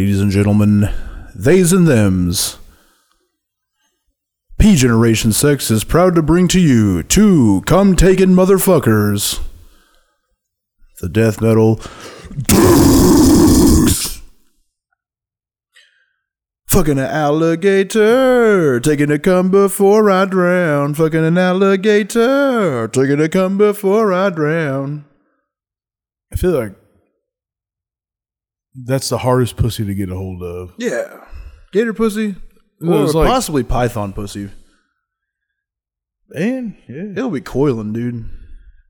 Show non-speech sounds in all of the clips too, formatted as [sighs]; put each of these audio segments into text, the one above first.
Ladies and gentlemen, theys and thems. P Generation Sex is proud to bring to you two come taken motherfuckers. The death metal. Fucking an alligator, taking a come before I drown. Fucking an alligator, taking a come before I drown. I feel like that's the hardest pussy to get a hold of. Yeah. Gator pussy? Well, Or it's like- possibly python pussy. And yeah, It'll be coiling, dude.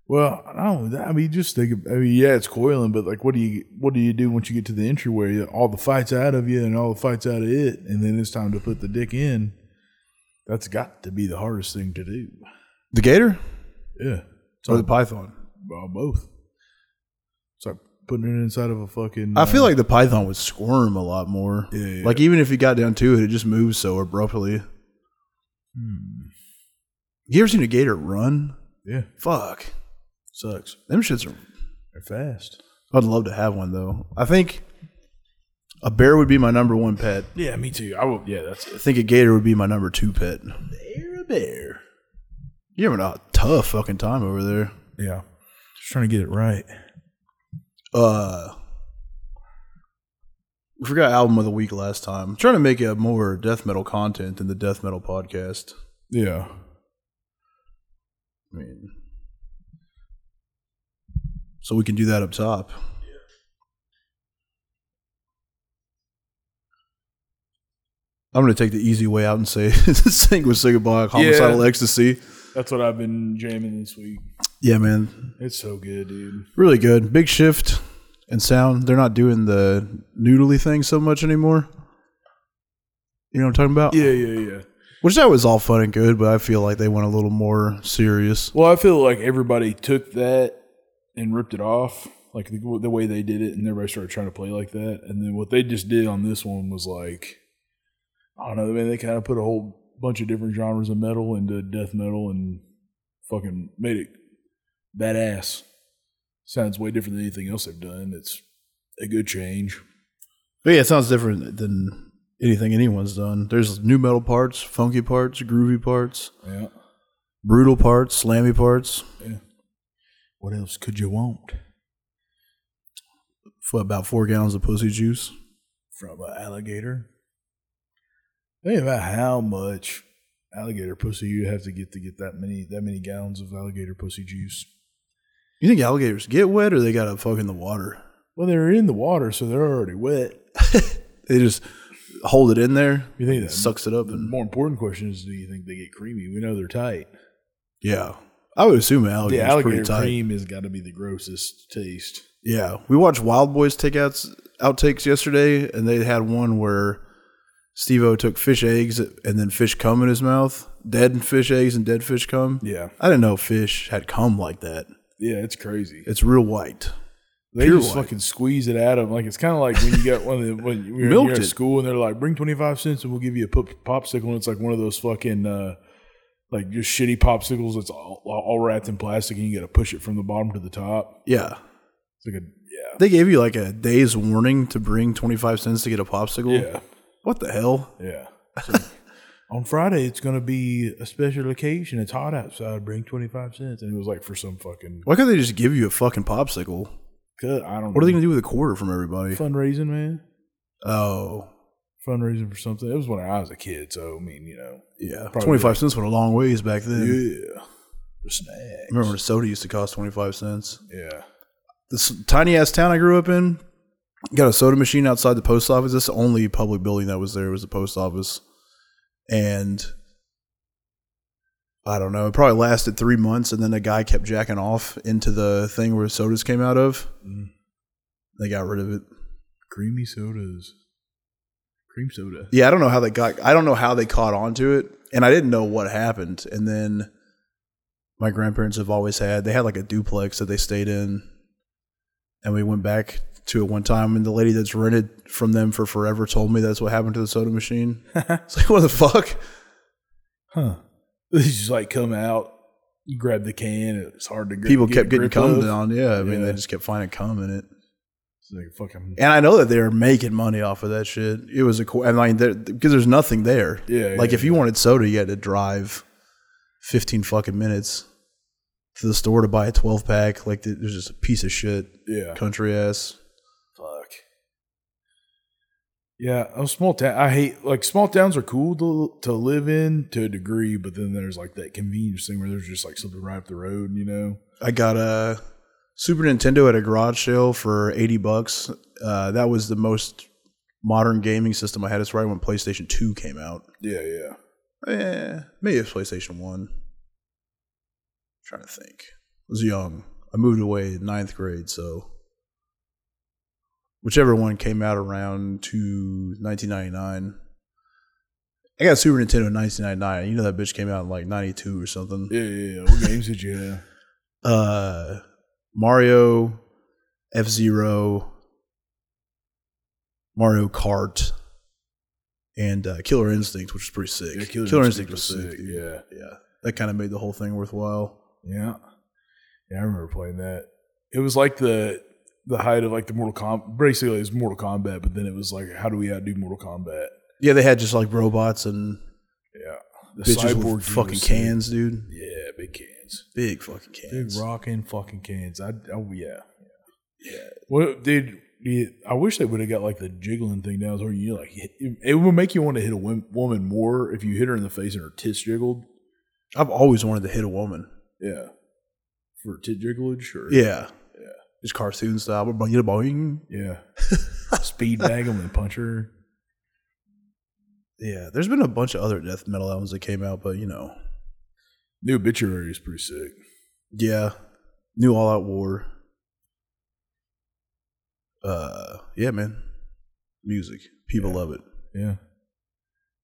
well, I don't. I mean, just think. Of, I mean, yeah, it's coiling, but like, what do you what do you do once you get to the entryway? All the fights out of you, and all the fights out of it, and then it's time to put the dick in. That's got to be the hardest thing to do. The gator Yeah, it's or the python? well, both. Putting it inside of a fucking. I feel uh, like the python would squirm a lot more. Yeah, yeah. Like even if you got down to it, it just moves so abruptly. hmm, You ever seen a gator run? yeah, Fuck. sucks. Them shits are. They're fast. I'd love to have one though. I think a bear would be my number one pet. Yeah, me too. I will. Yeah, that's I think a gator would be my number two pet. Bear, a bear. You're having a tough fucking time over there. yeah. Just trying to get it right. Uh we forgot album of the week last time. I'm trying to make it more death metal content than the death metal podcast. Yeah. I mean, so we can do that up top. I'm gonna take the easy way out and say Sanguisugabogg, homicidal Yeah. ecstasy. That's what I've been jamming this week. Yeah, man, It's so good, dude. really good. Big shift in sound. They're not doing the noodly thing so much anymore. You know what I'm talking about? Yeah, yeah, yeah. Which that was all fun and good, but I feel like they went a little more serious. Well, I feel like everybody took that and ripped it off, like the, the way they did it, and everybody started trying to play like that. And then what they just did on this one was like, I don't know, man. They kind of put a whole bunch of different genres of metal into death metal and fucking made it badass. Sounds way different than anything else they've done. It's a good change. But yeah, it sounds different than anything anyone's done. There's new metal parts, funky parts, groovy parts, Yeah. brutal parts, slammy parts. What else could you want For about four gallons of pussy juice. from an alligator? Think about how much alligator pussy you have to get to get that many that many gallons of alligator pussy juice. You think alligators get wet or they gotta fuck in the water? Well, they're in the water, so they're already wet. [laughs] They just hold it in there. You think it that- sucks it up The and more important question is, do you think they get creamy? We know they're tight. yeah. I would assume an The alligator's alligator pretty tight. cream has got to be the grossest taste. Yeah, we watched Wildboyz takeouts outtakes yesterday, and they had one where Steve-O took fish eggs and then fish cum in his mouth, dead fish eggs and dead fish cum. Yeah, I didn't know fish had cum like that. Yeah, it's crazy. It's real white. They pure just white. fucking squeeze it out of them. Like it's kind of like when you get one of the when [laughs] you're, Milked you're at it. school and they're like, "Bring twenty five cents and we'll give you a pop- popsicle." And it's like one of those fucking uh, like just shitty popsicles that's all, all wrapped in plastic and you got to push it from the bottom to the top. Yeah, It's like a yeah, they gave you like a day's warning to bring twenty five cents to get a popsicle. yeah, What the hell? yeah. [laughs] So, on Friday, it's gonna be a special occasion. It's hot outside. Bring twenty five cents, and it was like for some fucking. Why can't they just give you a fucking popsicle? Good, I don't. What are they know. gonna do with a quarter from everybody? fundraising, man? Oh, Fundraising for something. It was when I was a kid, so I mean, you know, yeah, Probably twenty five cents went a long ways back then. yeah, for snacks. Remember when soda used to cost twenty five cents? Yeah. this tiny ass town I grew up in got a soda machine outside the post office. That's the only public building that was there was the post office, and I don't know. It probably lasted three months, and then a guy kept jacking off into the thing where sodas came out of. Mm. They got rid of it. Creamy sodas. Cream soda. Yeah, I don't know how they got. I don't know how they caught on to it, and I didn't know what happened. And then my grandparents have always had. They had like a duplex that they stayed in, and we went back to it one time, and the lady that's rented from them for forever told me that's what happened to the soda machine. [laughs] it's like, what the fuck? Huh. They just like come out, you grab the can, it's hard to grip. People get kept getting cum of. down. Yeah, I mean, Yeah. they just kept finding cum in it. Like fucking And I know that they were making money off of that shit. It was a, co- I mean, because there's nothing there. Yeah, Like yeah, if you wanted soda, you had to drive 15 fucking minutes to the store to buy a 12 pack. Like there's just a piece of shit, yeah. country ass. Fuck. Yeah, a small town. I hate like small towns are cool to to live in to a degree, but then there's like that convenience thing where there's just like something right up the road, you know. I got a Super Nintendo at a garage sale for 80 bucks. Uh, that was the most modern gaming system I had. It's right when PlayStation 2 came out. Yeah, yeah. Eh, maybe it's PlayStation 1. I'm trying to think. I was young. I moved away in ninth grade, so whichever one came out around to 1999. I got Super Nintendo in 1999. You know that bitch came out in like 92 or something. Yeah, yeah, yeah. What games did you have? [laughs] Uh, Mario, F Zero, Mario Kart, and uh, Killer Instinct, which was pretty sick. Yeah, Killer, Instinct, was sick. dude. Yeah, yeah, that kind of made the whole thing worthwhile. yeah, yeah. I remember playing that. It was like the the height of like the Mortal Kombat. Basically, it was Mortal Kombat, but then it was like, how do we outdo Mortal Kombat? Yeah, they had just like robots and Yeah, the bitches cyborg with fucking cans, dude. Yeah, big cans. Big fucking cans, Big rocking fucking cans. I oh yeah. Yeah. Well, dude, I wish they would have got like the jiggling thing down where you like it would make you want to hit a woman more if you hit her in the face and her tits jiggled. I've always wanted to hit a woman. Yeah. For tit jigglage or Yeah, Just cartoon style. Boing, boing. Yeah. [laughs] Speed bag them and punch her. Yeah, there's been a bunch of other death metal albums that came out, but you know, New obituary is pretty sick. Yeah. New All Out War. Uh yeah, man. Music. People Yeah. love it. Yeah.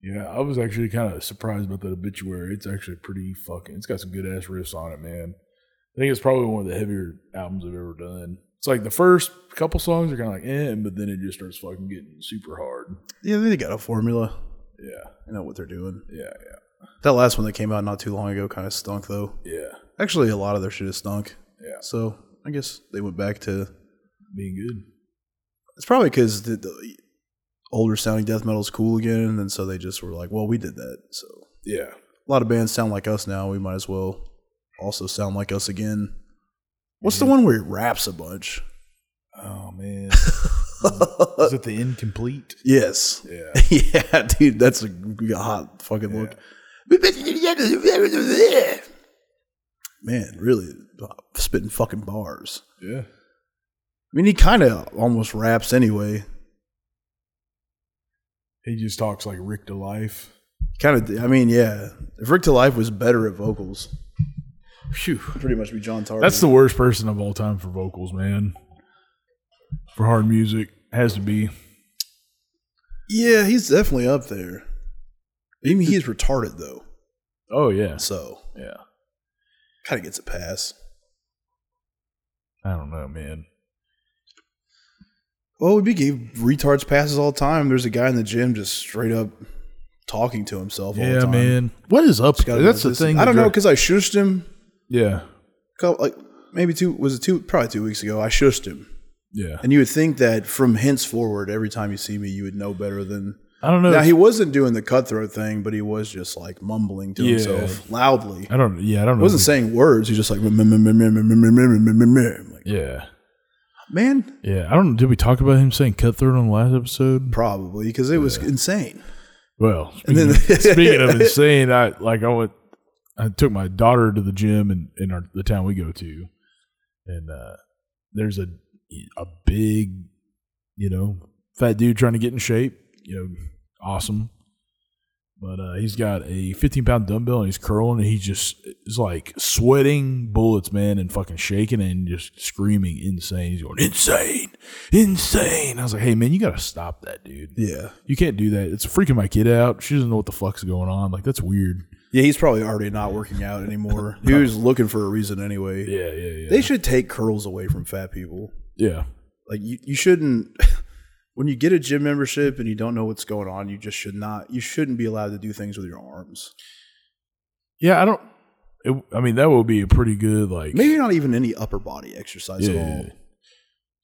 Yeah, I was actually kind of surprised about that obituary. It's actually pretty fucking. It's got some good ass riffs on it, man. I think it's probably one of the heavier albums I've ever done. It's like the first couple songs are kind of like eh, but then it just starts fucking getting super hard. Yeah, they got a formula. Yeah, They know what they're doing. yeah, yeah, That last one that came out not too long ago kind of stunk though. yeah, Actually, a lot of their shit has stunk. yeah. So I guess they went back to. Being good. It's probably because the, the older sounding death metal is cool again, and so they just were like, "Well, we did that." So Yeah, a lot of bands sound like us now. We might as well also sound like us again. What's the one where he raps a bunch? Oh man, [laughs] is it the End Complete? Yes. Yeah, [laughs] yeah, dude, that's a hot fucking look. Man, really uh, spitting fucking bars. yeah. I mean, he kind of almost raps anyway. He just talks like Rick to life. Kind of, I mean, yeah. If Rick to Life was better at vocals, Phew. pretty much be John Tardy. That's the worst person of all time for vocals, man. For hard music, has to be. yeah, he's definitely up there. I mean, he's retarded though, Oh yeah, so yeah. kind of gets a pass. I don't know, man. Well, we give retards passes all the time. There's a guy in the gym just straight up talking to himself. all the Yeah, man. What is up? That's the thing. I don't know because I shushed him. Yeah. Couple, like maybe two was it two probably two weeks ago. I shushed him. Yeah. And you would think that from henceforward, every time you see me, you would know better than I don't know. Now he wasn't doing the cutthroat thing, but he was just like mumbling to yeah. himself loudly. I don't. Yeah, I don't. He wasn't saying words. He's just like, yeah, man. Yeah, I don't. Did we talk about him saying cutthroat on the last episode? Probably because it was insane. Well, speaking, then, [laughs] speaking of insane, I like I went I took my daughter to the gym in in our, the town we go to, and uh, there's a a big, you know, fat dude trying to get in shape. You know, awesome. But uh, he's got a 15 pound dumbbell and he's curling and he just is like sweating bullets, man, and fucking shaking and just screaming insane. He's going insane, insane. I was like, hey man, you gotta stop that, dude. Yeah. You can't do that. It's freaking my kid out. She doesn't know what the fuck's going on. Like that's weird. Yeah, he's probably already not working out anymore. [laughs] he was looking for a reason anyway. Yeah, yeah, yeah. They should take curls away from fat people. yeah, Like you, you shouldn't [laughs] when you get a gym membership and you don't know what's going on, you just should not you shouldn't be allowed to do things with your arms. yeah. I don't. It, I mean, that would be a pretty good like Maybe not even any upper body exercise Yeah, at all.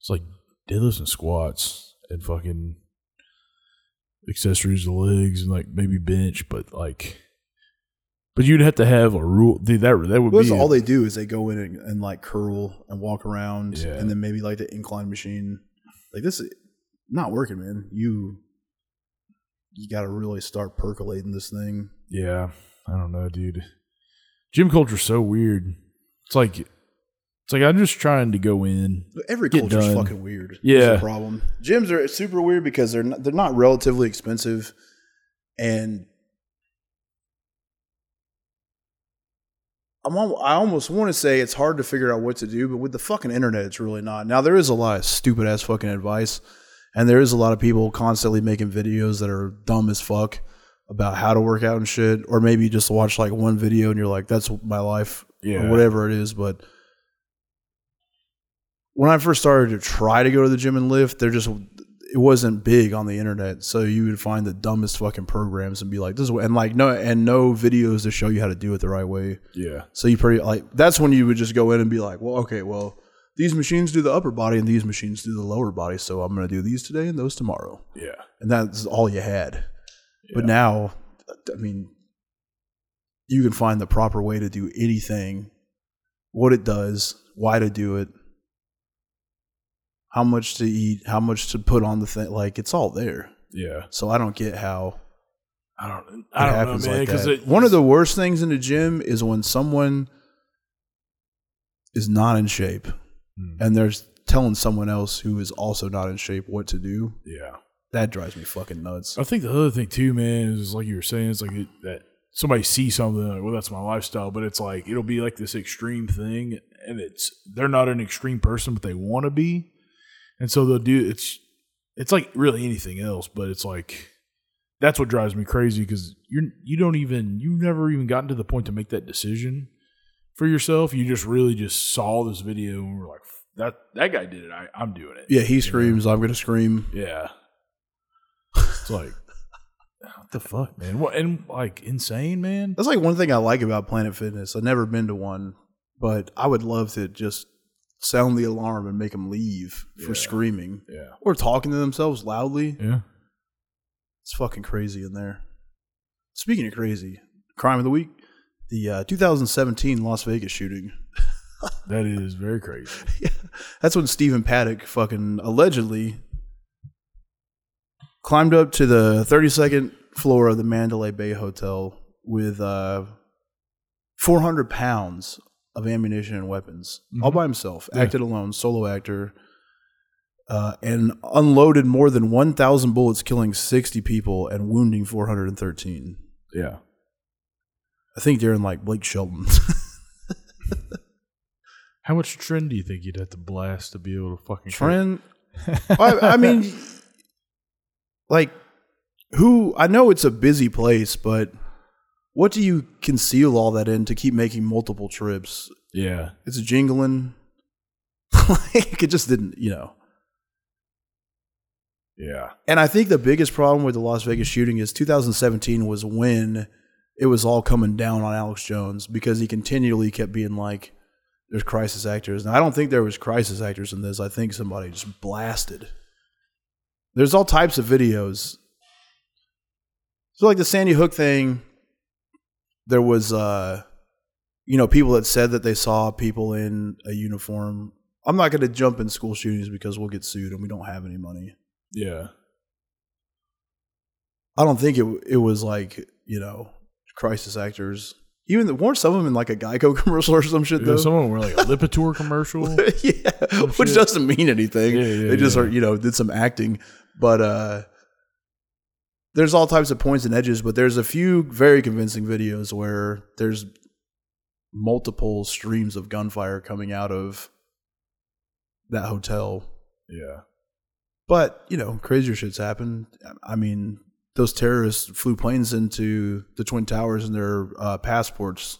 It's like deadlifts and squats and fucking accessories to legs and like maybe bench, but like, but you'd have to have a rule. Dude, that that would Well, be all they do is they go in and, and like curl and walk around Yeah. and then maybe like the incline machine. Like this is not working, man. You you got to really start percolating this thing. yeah. I don't know, dude. Gym culture's so weird. It's like it's like I'm just trying to go in. Every culture's done. fucking weird. Yeah. Problem. Gyms are super weird because they're not, they're not relatively expensive, and I'm I almost want to say it's hard to figure out what to do, but with the fucking internet, it's really not. Now there is a lot of stupid ass fucking advice, and there is a lot of people constantly making videos that are dumb as fuck about how to work out and shit, or maybe you just watch like one video and you're like, "That's my life," Yeah. or whatever it is, but when I first started to try to go to the gym and lift, there just it wasn't big on the internet, so you would find the dumbest fucking programs and be like, "This is what," and like no and no videos to show you how to do it the right way. Yeah, So you pretty like that's when you would just go in and be like, "Well, okay, well these machines do the upper body and these machines do the lower body, so I'm going to do these today and those tomorrow," yeah, and that's all you had. But now, I mean, you can find the proper way to do anything, what it does, why to do it, how much to eat, how much to put on the thing. Like it's all there. yeah. So I don't get how I don't. it I don't know, happens man. like Because that. One of the worst things in the gym is when someone is not in shape Hmm. and they're telling someone else who is also not in shape what to do. yeah. That drives me fucking nuts. I think the other thing too, man, is like you were saying, it's like it, that somebody sees something like, well, that's my lifestyle, but it's like it'll be like this extreme thing, and it's they're not an extreme person, but they want to be, and so they'll do it's it's like really anything else, but it's like that's what drives me crazy because you're you don't even you've never even gotten to the point to make that decision for yourself. You just really just saw this video and were like, that that guy did it, I, I'm doing it. Yeah, he screams, I'm going to scream. Yeah. It's like, [laughs] what the fuck, man? What and like insane, man? That's like one thing I like about Planet Fitness. I've never been to one, but I would love to just sound the alarm and make them leave for Yeah. screaming Yeah, or talking to themselves loudly. yeah. It's fucking crazy in there. Speaking of crazy, crime of the week, the uh, 2017 Las Vegas shooting. [laughs] That is very crazy. yeah, that's when Stephen Paddock fucking allegedly climbed up to the 32nd floor of the Mandalay Bay Hotel with uh, 400 pounds of ammunition and weapons, all Mhm. by himself, Yeah. acted alone, solo actor, uh, and unloaded more than 1,000 bullets, killing 60 people and wounding 413. Yeah. I think they're in like Blake Shelton. [laughs] How much tren do you think you'd have to blast to be able to fucking Tren, [laughs] I, I mean, like, who? I know it's a busy place, but what do you conceal all that in to keep making multiple trips? Yeah. It's jingling. [laughs] like, it just didn't, you know. Yeah. And I think the biggest problem with the Las Vegas shooting is 2017 was when it was all coming down on Alex Jones because he continually kept being like, "There's crisis actors." And I don't think there was crisis actors in this. I think somebody just blasted. There's all types of videos. So like the Sandy Hook thing, there was uh you know people that said that they saw people in a uniform. I'm not going to jump in school shootings because we'll get sued and we don't have any money. Yeah. I don't think it it was like you know crisis actors. Even the, weren't some of them in like a Geico [laughs] commercial or some shit Yeah, though. some of them were like a Lipitor commercial. [laughs] yeah, which shit. doesn't mean anything. Yeah, yeah, they just are you know did some acting, but uh, there's all types of points and edges, but there's a few very convincing videos where there's multiple streams of gunfire coming out of that hotel. Yeah. But, you know, crazier shit's happened. I mean, those terrorists flew planes into the Twin Towers and their uh, passports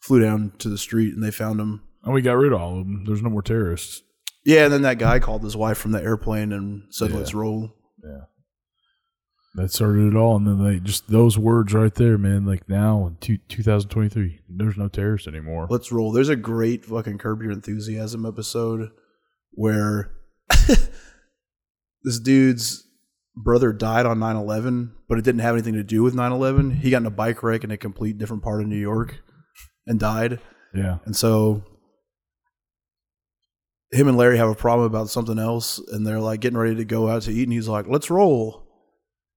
flew down to the street and they found them. And we got rid of all of them. There's no more terrorists. Yeah, and then that guy called his wife from the airplane and said, Yeah. let's roll. Yeah. That started it all. And then they just those words right there, man. Like now in two, 2023, there's no terrorists anymore. Let's roll. There's a great fucking Curb Your Enthusiasm episode where [laughs] this dude's brother died on 9 11, but it didn't have anything to do with 9 11. He got in a bike wreck in a complete different part of New York and died. Yeah. And so him and Larry have a problem about something else, and they're like getting ready to go out to eat, and he's like, let's roll.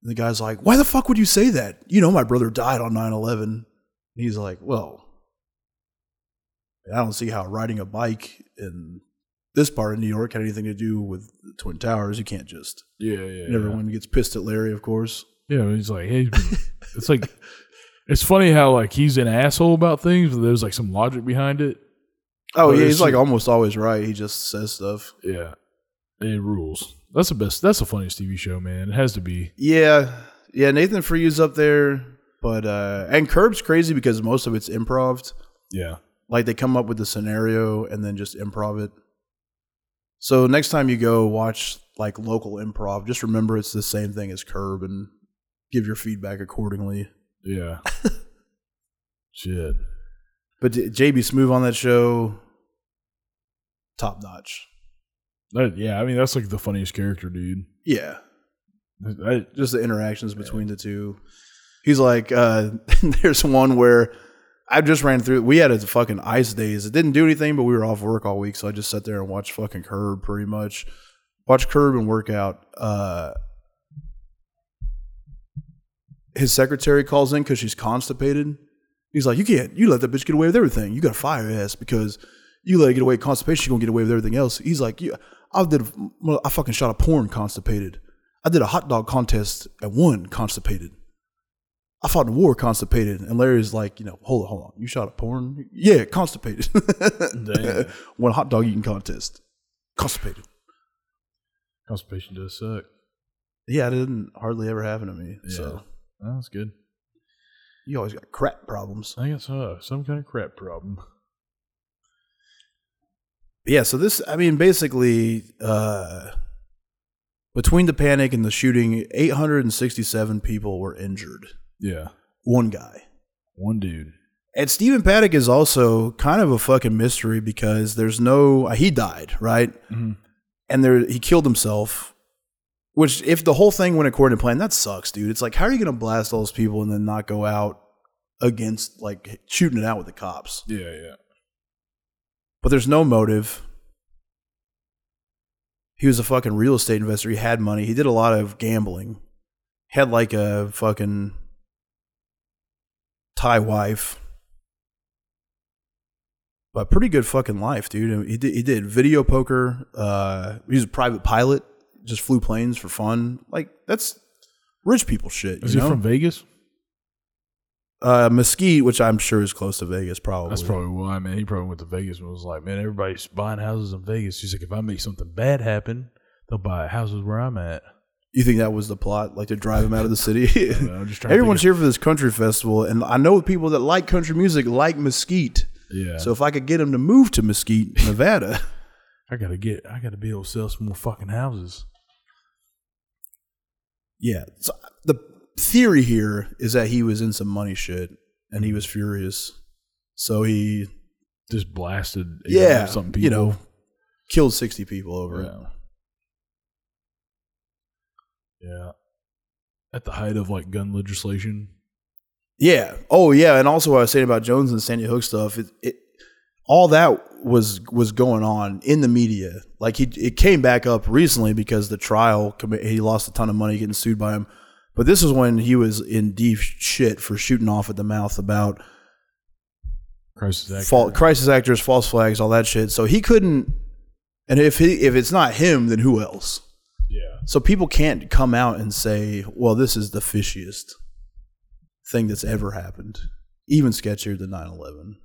And the guy's like, why the fuck would you say that? You know, my brother died on 9 11. And he's like, well, I don't see how riding a bike in this part of New York had anything to do with the Twin Towers. You can't just. Yeah. Yeah. And everyone gets pissed at Larry, of course. Yeah. He's like, hey, it's like, it's funny how like he's an asshole about things, but there's like some logic behind it. Oh, But yeah, he's like almost always right. He just says stuff. Yeah. It rules. That's the best. That's the funniest TV show, man. It has to be. Yeah, yeah. Nathan Free's up there, but uh and Curb's crazy because most of it's improv. Yeah. Like they come up with the scenario and then just improv it. So next time you go watch like local improv, just remember it's the same thing as Curb and give your feedback accordingly. Yeah. [laughs] Shit. But JB Smoove on that show, top notch. That, yeah. I mean, that's like the funniest character, dude. Yeah, I, just the interactions between the two. He's like, uh, [laughs] there's one where I just ran through. We had a fucking ice days. It didn't do anything, but we were off work all week, so I just sat there and watched fucking Curb pretty much. Watch Curb and work out. Uh, his secretary calls in because she's constipated. He's like, you can't, you let that bitch get away with everything. You got to fire her ass because you let her get away with constipation. She gonna get away with everything else. He's like, yeah, I did, well, I fucking shot a porn constipated. I did a hot dog contest and won constipated. I fought in war constipated. And Larry's like, you know, hold on, hold on. You shot a porn? Yeah, constipated. Damn. [laughs] Won a hot dog eating contest. Constipated. constipation does suck. Yeah, it didn't hardly ever happen to me. Yeah. So that's good. you always got crap problems. I guess uh, some kind of crap problem. Yeah, so this I mean basically uh between the panic and the shooting, 867 people were injured. Yeah. One guy. One dude. And Stephen Paddock is also kind of a fucking mystery because there's no he died, right? Mhm. And there he killed himself. Which if the whole thing went according to plan, that sucks, dude. It's like how are you gonna blast all those people and then not go out against like shooting it out with the cops? Yeah, yeah. But there's no motive. He was a fucking real estate investor. He had money. He did a lot of gambling. Had like a fucking Thai wife. But pretty good fucking life, dude. He did, he did video poker. Uh, he was a private pilot. Just flew planes for fun. Like that's rich people shit. Is he from Vegas? Uh, Mesquite, which I'm sure is close to Vegas, probably. That's probably why, man. He probably went to Vegas and was like, man, everybody's buying houses in Vegas. He's like, if I make something bad happen, they'll buy houses where I'm at. You think that was the plot, like to drive him out of the city? [laughs] I'm just trying Everyone's here for this country festival, and I know people that like country music like Mesquite. Yeah. So if I could get him to move to Mesquite, [laughs] Nevada, I gotta get. I gotta be able to sell some more fucking houses. yeah. So the theory here is that he was in some money shit, and he was furious, so he Just blasted. yeah, some people. you know, killed sixty people over it. Yeah. Yeah. At the height of like gun legislation. Yeah. Oh, yeah. And also, what I was saying about Jones and Sandy Hook stuff, it, it all that was was going on in the media. Like he, it came back up recently because the trial he lost a ton of money getting sued by him. But this is when he was in deep shit for shooting off at the mouth about Crisis Act. fal- crisis actors, false flags, all that shit. So he couldn't. And if he if it's not him, then who else? Yeah. So people can't come out and say, "Well, this is the fishiest thing that's ever happened." Even sketchier than 9/11.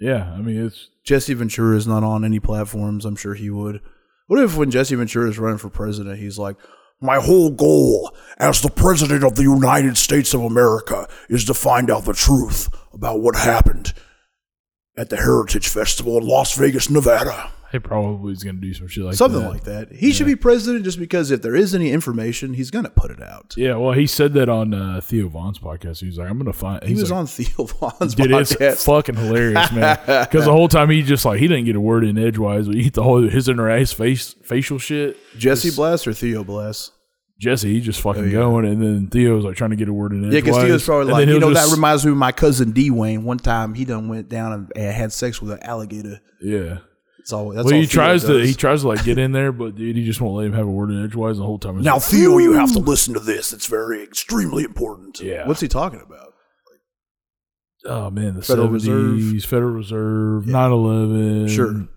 Yeah. I mean, it's Jesse Ventura is not on any platforms. I'm sure he would. What if when Jesse Ventura is running for president, he's like, "My whole goal as the president of the United States of America is to find out the truth about what happened at the Heritage Festival in Las Vegas, Nevada." He probably is going to do some shit like Something that. like that. He should be president just because if there is any information, he's going to put it out. Yeah. Well, he said that on uh, Theo Von's podcast. He was like, "I'm going to find." He was like, on Theo Von's Dude, it's podcast. fucking hilarious, man. [laughs] Because the whole time he just like he didn't get a word in edgewise. But he the whole his inner his face facial shit. Jesse Bless or Theo Bless? Jesse, he just fucking going, and then Theo's like trying to get a word in edgewise. Yeah, because Theo's probably like, you know, just- that reminds me of my cousin D Wayne. One time he done went down and had sex with an alligator. yeah. It's all. That's Well, all he Theo tries to he tries to like get in there, but dude, he just won't let him have a word in edgewise the whole time. Now, like, Theo, you have to listen to this. It's very extremely important. Yeah. What's he talking about? oh man, the Federal Federal Reserve. Reserve, Federal Reserve, 9-11, Sure.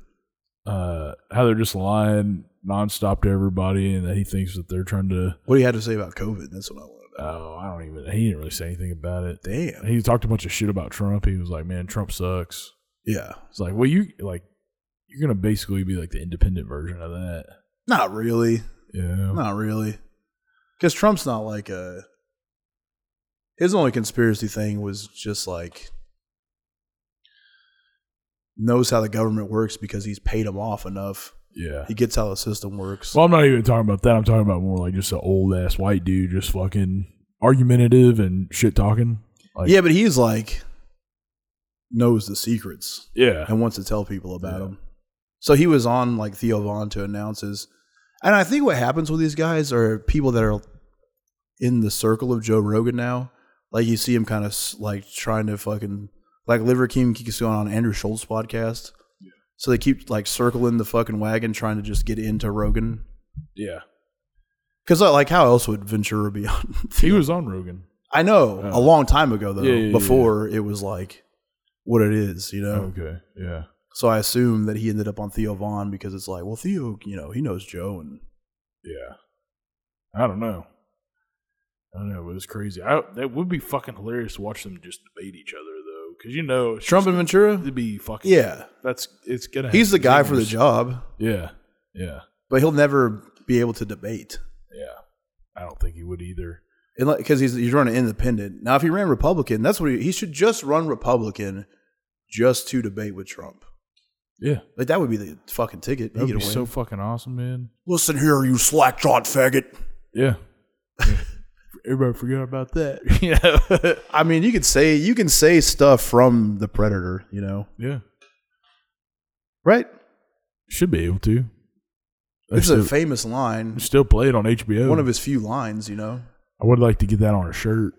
uh, how they're just lying nonstop to everybody, and that he thinks that they're trying to. What do you have to say about COVID? That's what I want. Oh, I don't even. He didn't really say anything about it. Damn. He talked a bunch of shit about Trump. He was like, "Man, Trump sucks." Yeah. It's like, well, you like, you're gonna basically be like the independent version of that. Not really. Yeah. Not really. Because Trump's not like a. His only conspiracy thing was just like knows how the government works because he's paid him off enough. Yeah. He gets how the system works. Well, I'm not even talking about that. I'm talking about more like just an old ass white dude, just fucking argumentative and shit talking. Like, yeah, but he's like knows the secrets yeah, and wants to tell people about Yeah. them. So he was on like Theo Von to announce his. And I think what happens with these guys are people that are in the circle of Joe Rogan now. Like you see him kind of like trying to fucking like Liver King keeps going on Andrew Schulz podcast. So they keep like circling the fucking wagon, trying to just get into Rogan. yeah. Because uh, like, how else would Ventura be [laughs] on? He was on Rogan. I know Oh. a long time ago though. Yeah, yeah, before it was like what it is, you know. Okay. Yeah. So I assume that he ended up on Theo Von because it's like, well, Theo, you know, he knows Joe, and Yeah. I don't know. I don't know. It was crazy. I, that would be fucking hilarious to watch them just debate each other, though, because you know Trump and Ventura. it'd be fucking Yeah, That's it's gonna. he's the guy for the job, Yeah. Yeah. but he'll never be able to debate, Yeah. I don't think he would either. because he's he's running independent. Now, if he ran Republican, that's what he, he should just run Republican, just to debate with Trump. Yeah. Like that would be the fucking ticket. That would be win. so fucking awesome, man. Listen here, you slack-jawed faggot. Yeah. [laughs] Everybody forgot about that. [laughs] yeah. I mean, you could say you can say stuff from the Predator, you know, yeah. right? Should be able to. It's a famous line, still play it on HBO. one of his few lines, you know. I would like to get that on a shirt.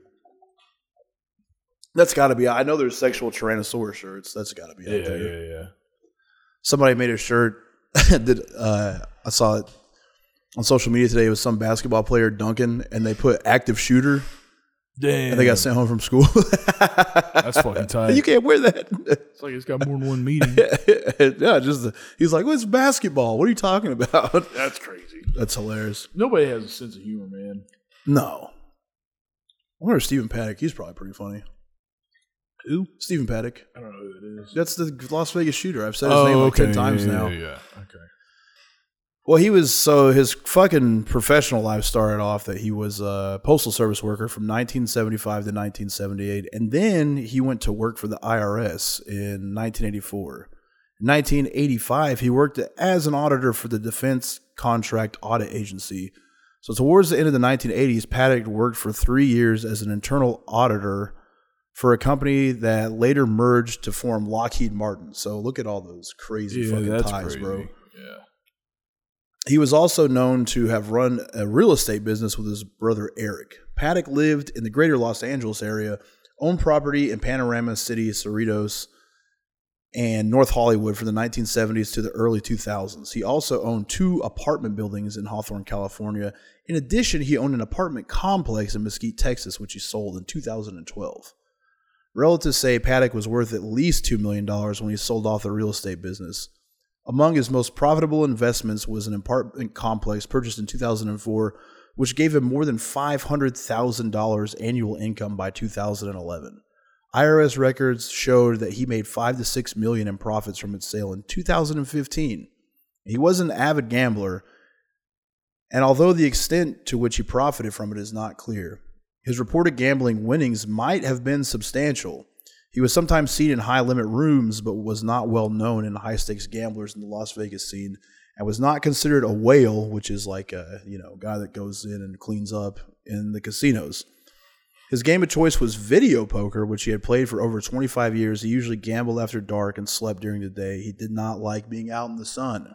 That's got to be. I know there's sexual Tyrannosaurus shirts. That's got to be out Yeah, there. yeah, yeah. Somebody made a shirt [laughs] that uh, I saw it on social media today. It was some basketball player dunking, and they put active shooter, Damn. and they got sent home from school. [laughs] That's fucking tight. you can't wear that. It's like it's got more than one meeting. [laughs] yeah, just the, he's like, "What's basketball? What are you talking about?" That's crazy. That's hilarious. Nobody has a sense of humor, man. No, I wonder if Stephen Paddock. He's probably pretty funny. Who? Stephen Paddock. I don't know who it is. That's the Las Vegas shooter. I've said his oh, name like ten times Oh, yeah, now. Yeah, yeah. Okay. Well, he was so his fucking professional life started off that he was a postal service worker from 1975 to 1978, and then he went to work for the IRS in 1984. In 1985, he worked as an auditor for the Defense Contract Audit Agency. So towards the end of the 1980s, Paddock worked for three years as an internal auditor for a company that later merged to form Lockheed Martin. So look at all those crazy Yeah, fucking ties, crazy. bro. Yeah. He was also known to have run a real estate business with his brother Eric. Paddock lived in the greater Los Angeles area, owned property in Panorama City, Cerritos, and North Hollywood from the 1970s to the early 2000s. He also owned two apartment buildings in Hawthorne, California. In addition, he owned an apartment complex in Mesquite, Texas, which he sold in 2012. Relatives say Paddock was worth at least $2 million when he sold off the real estate business. Among his most profitable investments was an apartment complex purchased in 2004, which gave him more than $500,000 annual income by 2011. IRS records showed that he made 5 to 6 million in profits from its sale in 2015. He was an avid gambler, and although the extent to which he profited from it is not clear, his reported gambling winnings might have been substantial. He was sometimes seen in high limit rooms, but was not well known in high stakes gamblers in the Las Vegas scene, and was not considered a whale, which is like a you know guy that goes in and cleans up in the casinos. His game of choice was video poker, which he had played for over 25 years. He usually gambled after dark and slept during the day. He did not like being out in the sun.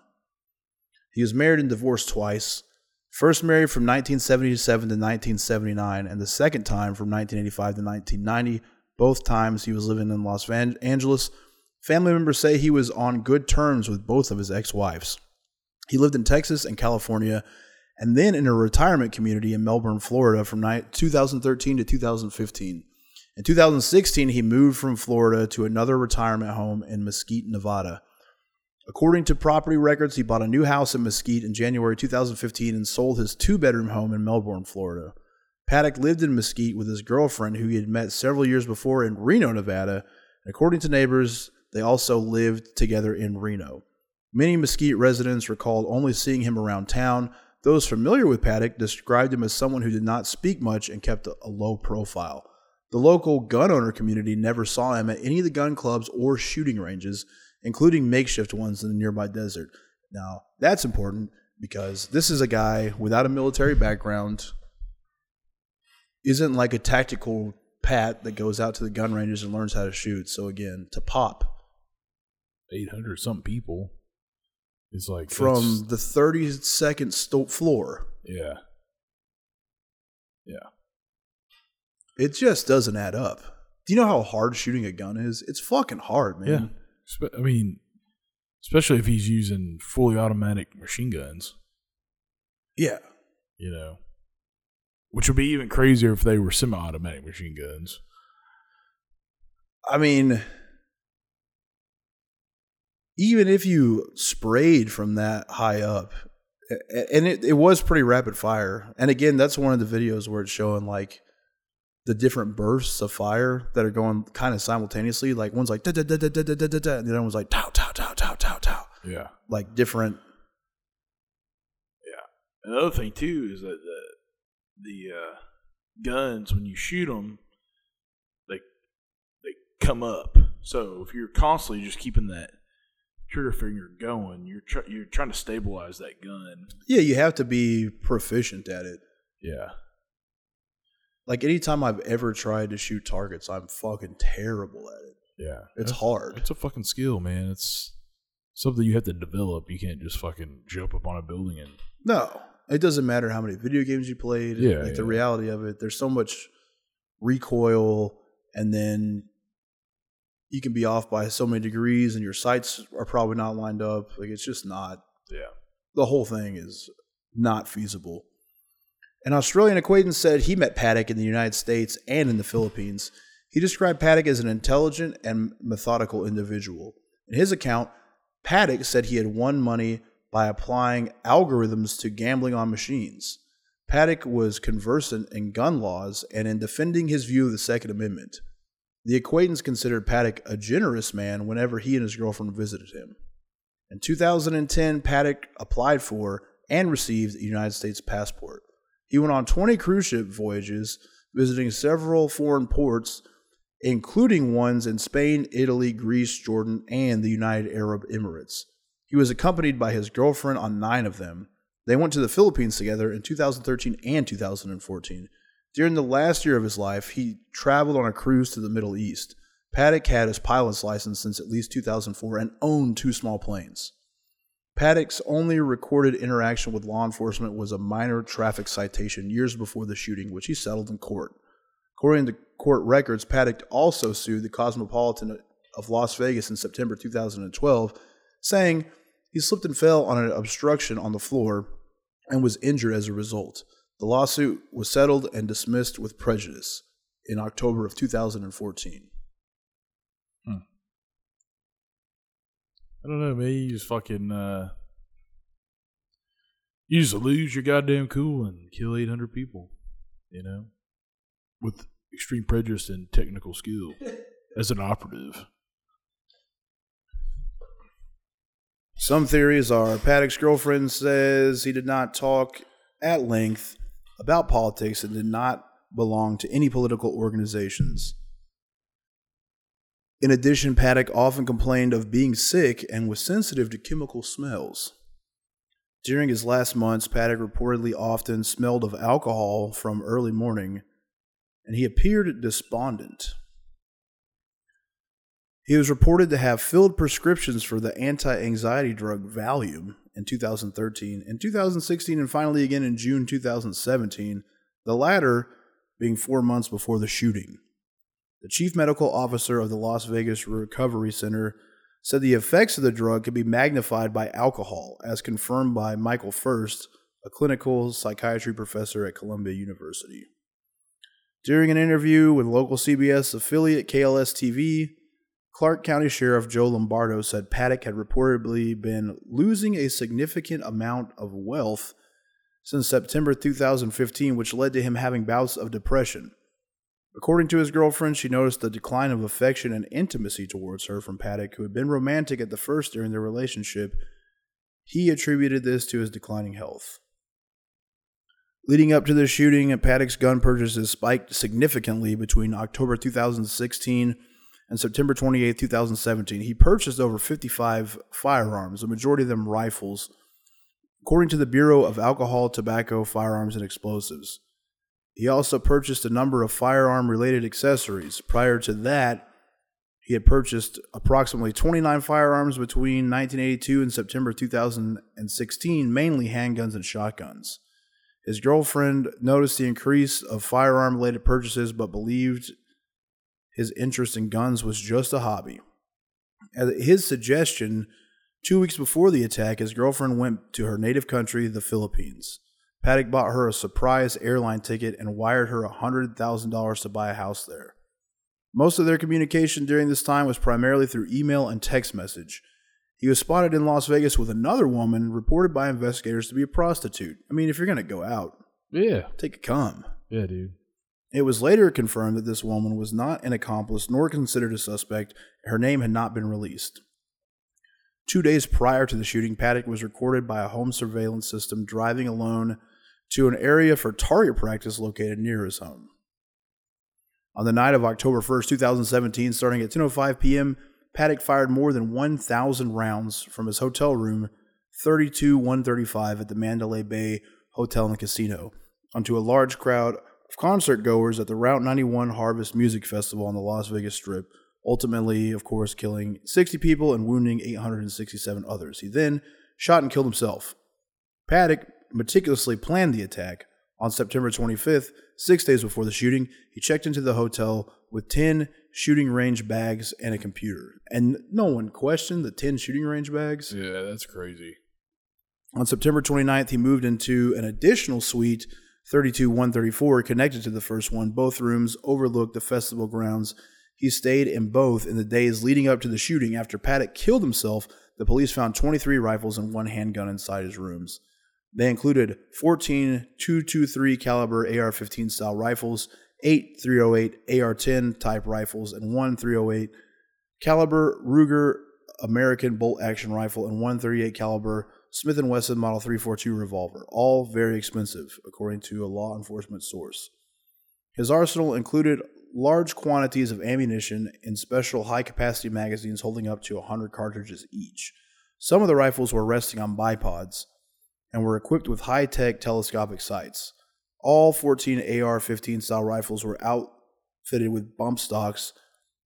He was married and divorced twice. First married from 1977 to 1979, and the second time from 1985 to 1990. Both times he was living in Los Angeles. Family members say he was on good terms with both of his ex wives. He lived in Texas and California, and then in a retirement community in Melbourne, Florida from 2013 to 2015. In 2016, he moved from Florida to another retirement home in Mesquite, Nevada. According to property records, he bought a new house in Mesquite in January 2015 and sold his two bedroom home in Melbourne, Florida. Paddock lived in Mesquite with his girlfriend, who he had met several years before in Reno, Nevada. According to neighbors, they also lived together in Reno. Many Mesquite residents recalled only seeing him around town. Those familiar with Paddock described him as someone who did not speak much and kept a low profile. The local gun owner community never saw him at any of the gun clubs or shooting ranges, including makeshift ones in the nearby desert. Now, that's important because this is a guy without a military background, isn't like a tactical pat that goes out to the gun ranges and learns how to shoot. So again, to pop 800 something people is like from the 32nd sto- floor, yeah. Yeah. it just doesn't add up. Do you know how hard shooting a gun is? It's fucking hard, man. Yeah. I mean, especially if he's using fully automatic machine guns, Yeah. you know, which would be even crazier if they were semi automatic machine guns. I mean, even if you sprayed from that high up, and it, it was pretty rapid fire. And again, that's one of the videos where it's showing like the different bursts of fire that are going kind of simultaneously. Like one's like da da da da da da da da, da, and the other one's like tow tow tow tow tow tow. Yeah. Like different. Yeah. Another thing too is that the the uh, guns when you shoot them, they they come up. So if you're constantly just keeping that trigger finger going, you're tr- you're trying to stabilize that gun. Yeah, you have to be proficient at it. Yeah. Like anytime I've ever tried to shoot targets, I'm fucking terrible at it. Yeah. It's That's- hard. It's a fucking skill, man. It's something you have to develop. You can't just fucking jump up on a building and No, it doesn't matter how many video games you played. Yeah, like the reality of it, there's so much recoil, and then you can be off by so many degrees, and your sights are probably not lined up. Like it's just not. yeah. The whole thing is not feasible. An Australian acquaintance said he met Paddock in the United States and in the Philippines. He described Paddock as an intelligent and methodical individual. In his account, Paddock said he had won money by applying algorithms to gambling on machines. Paddock was conversant in gun laws and in defending his view of the Second Amendment. The acquaintance considered Paddock a generous man whenever he and his girlfriend visited him. In 2010, Paddock applied for and received a United States passport. He went on 20 cruise ship voyages, visiting several foreign ports, including ones in Spain, Italy, Greece, Jordan, and the United Arab Emirates. He was accompanied by his girlfriend on nine of them. They went to the Philippines together in 2013 and 2014. During the last year of his life, he traveled on a cruise to the Middle East. Paddock had his pilot's license since at least 2004 and owned two small planes. Paddock's only recorded interaction with law enforcement was a minor traffic citation years before the shooting, which he settled in court. According to court records, Paddock also sued the Cosmopolitan of Las Vegas in September 2012, saying he slipped and fell on an obstruction on the floor and was injured as a result. The lawsuit was settled and dismissed with prejudice in October of 2014. I don't know, man. You just fucking uh, you just lose your goddamn cool and kill eight hundred people. You know, with extreme prejudice and technical skill [laughs] as an operative. Some theories are Paddock's girlfriend says he did not talk at length about politics and did not belong to any political organizations. In addition, Paddock often complained of being sick and was sensitive to chemical smells. During his last months, Paddock reportedly often smelled of alcohol from early morning, and he appeared despondent. He was reported to have filled prescriptions for the anti anxiety drug Valium in 2013, in 2016, and finally again in June 2017, the latter being four months before the shooting. The chief medical officer of the Las Vegas Recovery Center said the effects of the drug could be magnified by alcohol, as confirmed by Michael First, a clinical psychiatry professor at Columbia University. During an interview with local CBS affiliate KLAS TV, Clark County Sheriff Joe Lombardo said Paddock had reportedly been losing a significant amount of wealth since September 2015, which led to him having bouts of depression. According to his girlfriend, she noticed the decline of affection and intimacy towards her from Paddock, who had been romantic at the first during their relationship. He attributed this to his declining health. Leading up to the shooting, Paddock's gun purchases spiked significantly between October 2016 and September 28, 2017, he purchased over 55 firearms, the majority of them rifles, according to the Bureau of Alcohol, Tobacco, Firearms, and Explosives. He also purchased a number of firearm related accessories. Prior to that, he had purchased approximately 29 firearms between 1982 and September 2016, mainly handguns and shotguns. His girlfriend noticed the increase of firearm related purchases but believed his interest in guns was just a hobby. At his suggestion, two weeks before the attack, his girlfriend went to her native country, the Philippines. Paddock bought her a surprise airline ticket and wired her $100,000 to buy a house there. Most of their communication during this time was primarily through email and text message. He was spotted in Las Vegas with another woman reported by investigators to be a prostitute. I mean, if you're going to go out, Yeah. take a cum. Yeah, dude. It was later confirmed that this woman was not an accomplice nor considered a suspect. Her name had not been released. Two days prior to the shooting, Paddock was recorded by a home surveillance system driving alone to an area for target practice located near his home. On the night of October 1st, 2017, starting at 10:05 p.m., Paddock fired more than 1,000 rounds from his hotel room 32135 at the Mandalay Bay Hotel and Casino onto a large crowd of concert goers at the Route 91 Harvest Music Festival on the Las Vegas Strip, ultimately, of course, killing 60 people and wounding 867 others. He then shot and killed himself. Paddock meticulously planned the attack. On September 25th, six days before the shooting, he checked into the hotel with 10 shooting range bags and a computer. And no one questioned the 10 shooting range bags. Yeah, that's crazy. On September 29th, he moved into an additional suite 32134 connected to the first one. Both rooms overlooked the festival grounds. He stayed in both in the days leading up to the shooting. After Paddock killed himself, the police found 23 rifles and one handgun inside his rooms. They included 14 223 caliber AR-15 style rifles, 8 308 AR-10 type rifles, and one 308 caliber Ruger American bolt action rifle and one 38 caliber Smith & Wesson Model 342 revolver, all very expensive, according to a law enforcement source. His arsenal included large quantities of ammunition in special high-capacity magazines holding up to 100 cartridges each. Some of the rifles were resting on bipods and were equipped with high-tech telescopic sights. All 14 AR-15 style rifles were outfitted with bump stocks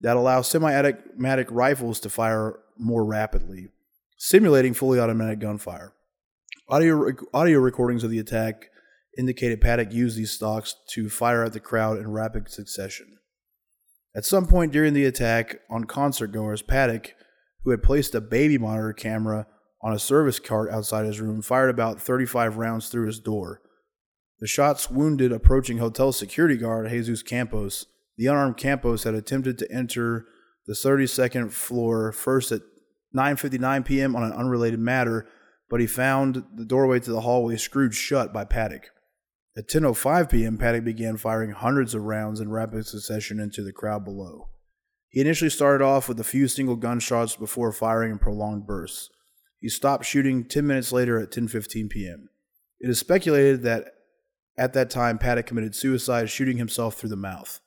that allow semi-automatic rifles to fire more rapidly simulating fully automatic gunfire. Audio, audio recordings of the attack indicated Paddock used these stocks to fire at the crowd in rapid succession. At some point during the attack on concertgoers, Paddock, who had placed a baby monitor camera on a service cart outside his room, fired about 35 rounds through his door. The shots wounded approaching hotel security guard Jesus Campos. The unarmed Campos had attempted to enter the 32nd floor first at 9:59 p.m. on an unrelated matter, but he found the doorway to the hallway screwed shut by Paddock. At 10:05 p.m., Paddock began firing hundreds of rounds in rapid succession into the crowd below. He initially started off with a few single gunshots before firing in prolonged bursts. He stopped shooting 10 minutes later at 10:15 p.m. It is speculated that at that time Paddock committed suicide shooting himself through the mouth.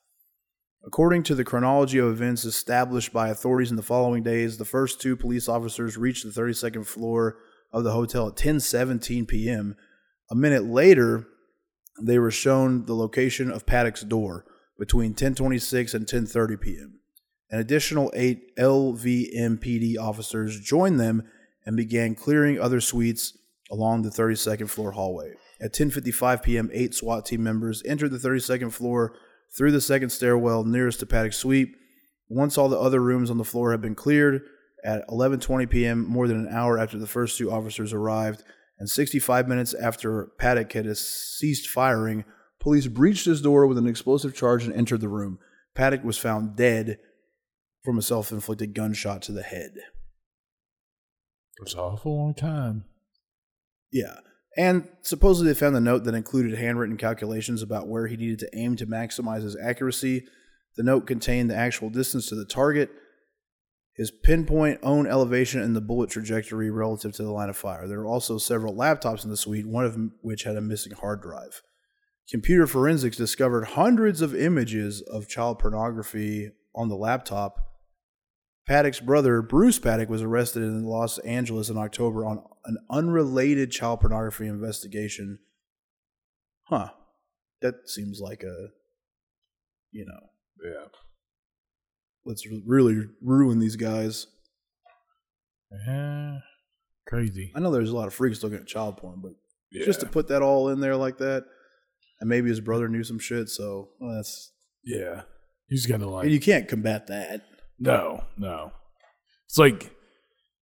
According to the chronology of events established by authorities in the following days, the first two police officers reached the 32nd floor of the hotel at 10:17 p.m. A minute later, they were shown the location of Paddock's door between 10:26 and 10:30 p.m. An additional 8 LVMPD officers joined them and began clearing other suites along the 32nd floor hallway. At 10:55 p.m., 8 SWAT team members entered the 32nd floor through the second stairwell nearest to Paddock's suite. Once all the other rooms on the floor had been cleared, at 11:20 p.m., more than an hour after the first two officers arrived, and 65 minutes after Paddock had ceased firing, police breached his door with an explosive charge and entered the room. Paddock was found dead from a self-inflicted gunshot to the head. It's an awful long time. Yeah. And supposedly they found the note that included handwritten calculations about where he needed to aim to maximize his accuracy. The note contained the actual distance to the target, his pinpoint own elevation, and the bullet trajectory relative to the line of fire. There were also several laptops in the suite, one of which had a missing hard drive. Computer forensics discovered hundreds of images of child pornography on the laptop. Paddock's brother, Bruce Paddock, was arrested in Los Angeles in October on an unrelated child pornography investigation. Huh. That seems like a, you know, Yeah. Let's really ruin these guys. Yeah. Crazy. I know there's a lot of freaks looking at child porn, but Yeah. just to put that all in there like that, and maybe his brother knew some shit, so well, that's yeah. He's gonna like and you can't combat that. No, no. It's like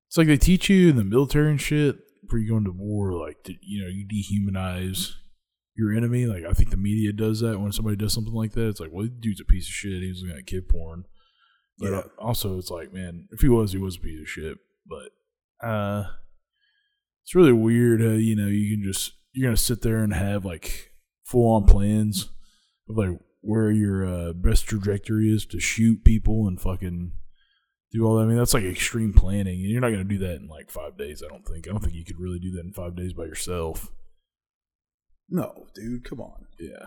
it's like they teach you in the military and shit before you go into war, like to, you know, you dehumanize your enemy. Like I think the media does that when somebody does something like that. It's like, well, this dude's a piece of shit. He was looking at kid porn. But Yeah. uh, also, it's like, man, if he was, he was a piece of shit. But uh, it's really weird. How, you know, you can just you're gonna sit there and have like full on plans of like where your uh, best trajectory is to shoot people and fucking do all that. I mean, that's like extreme planning, and you're not gonna do that in like five days. I don't think. I don't think you could really do that in five days by yourself. No, dude, come on. Yeah.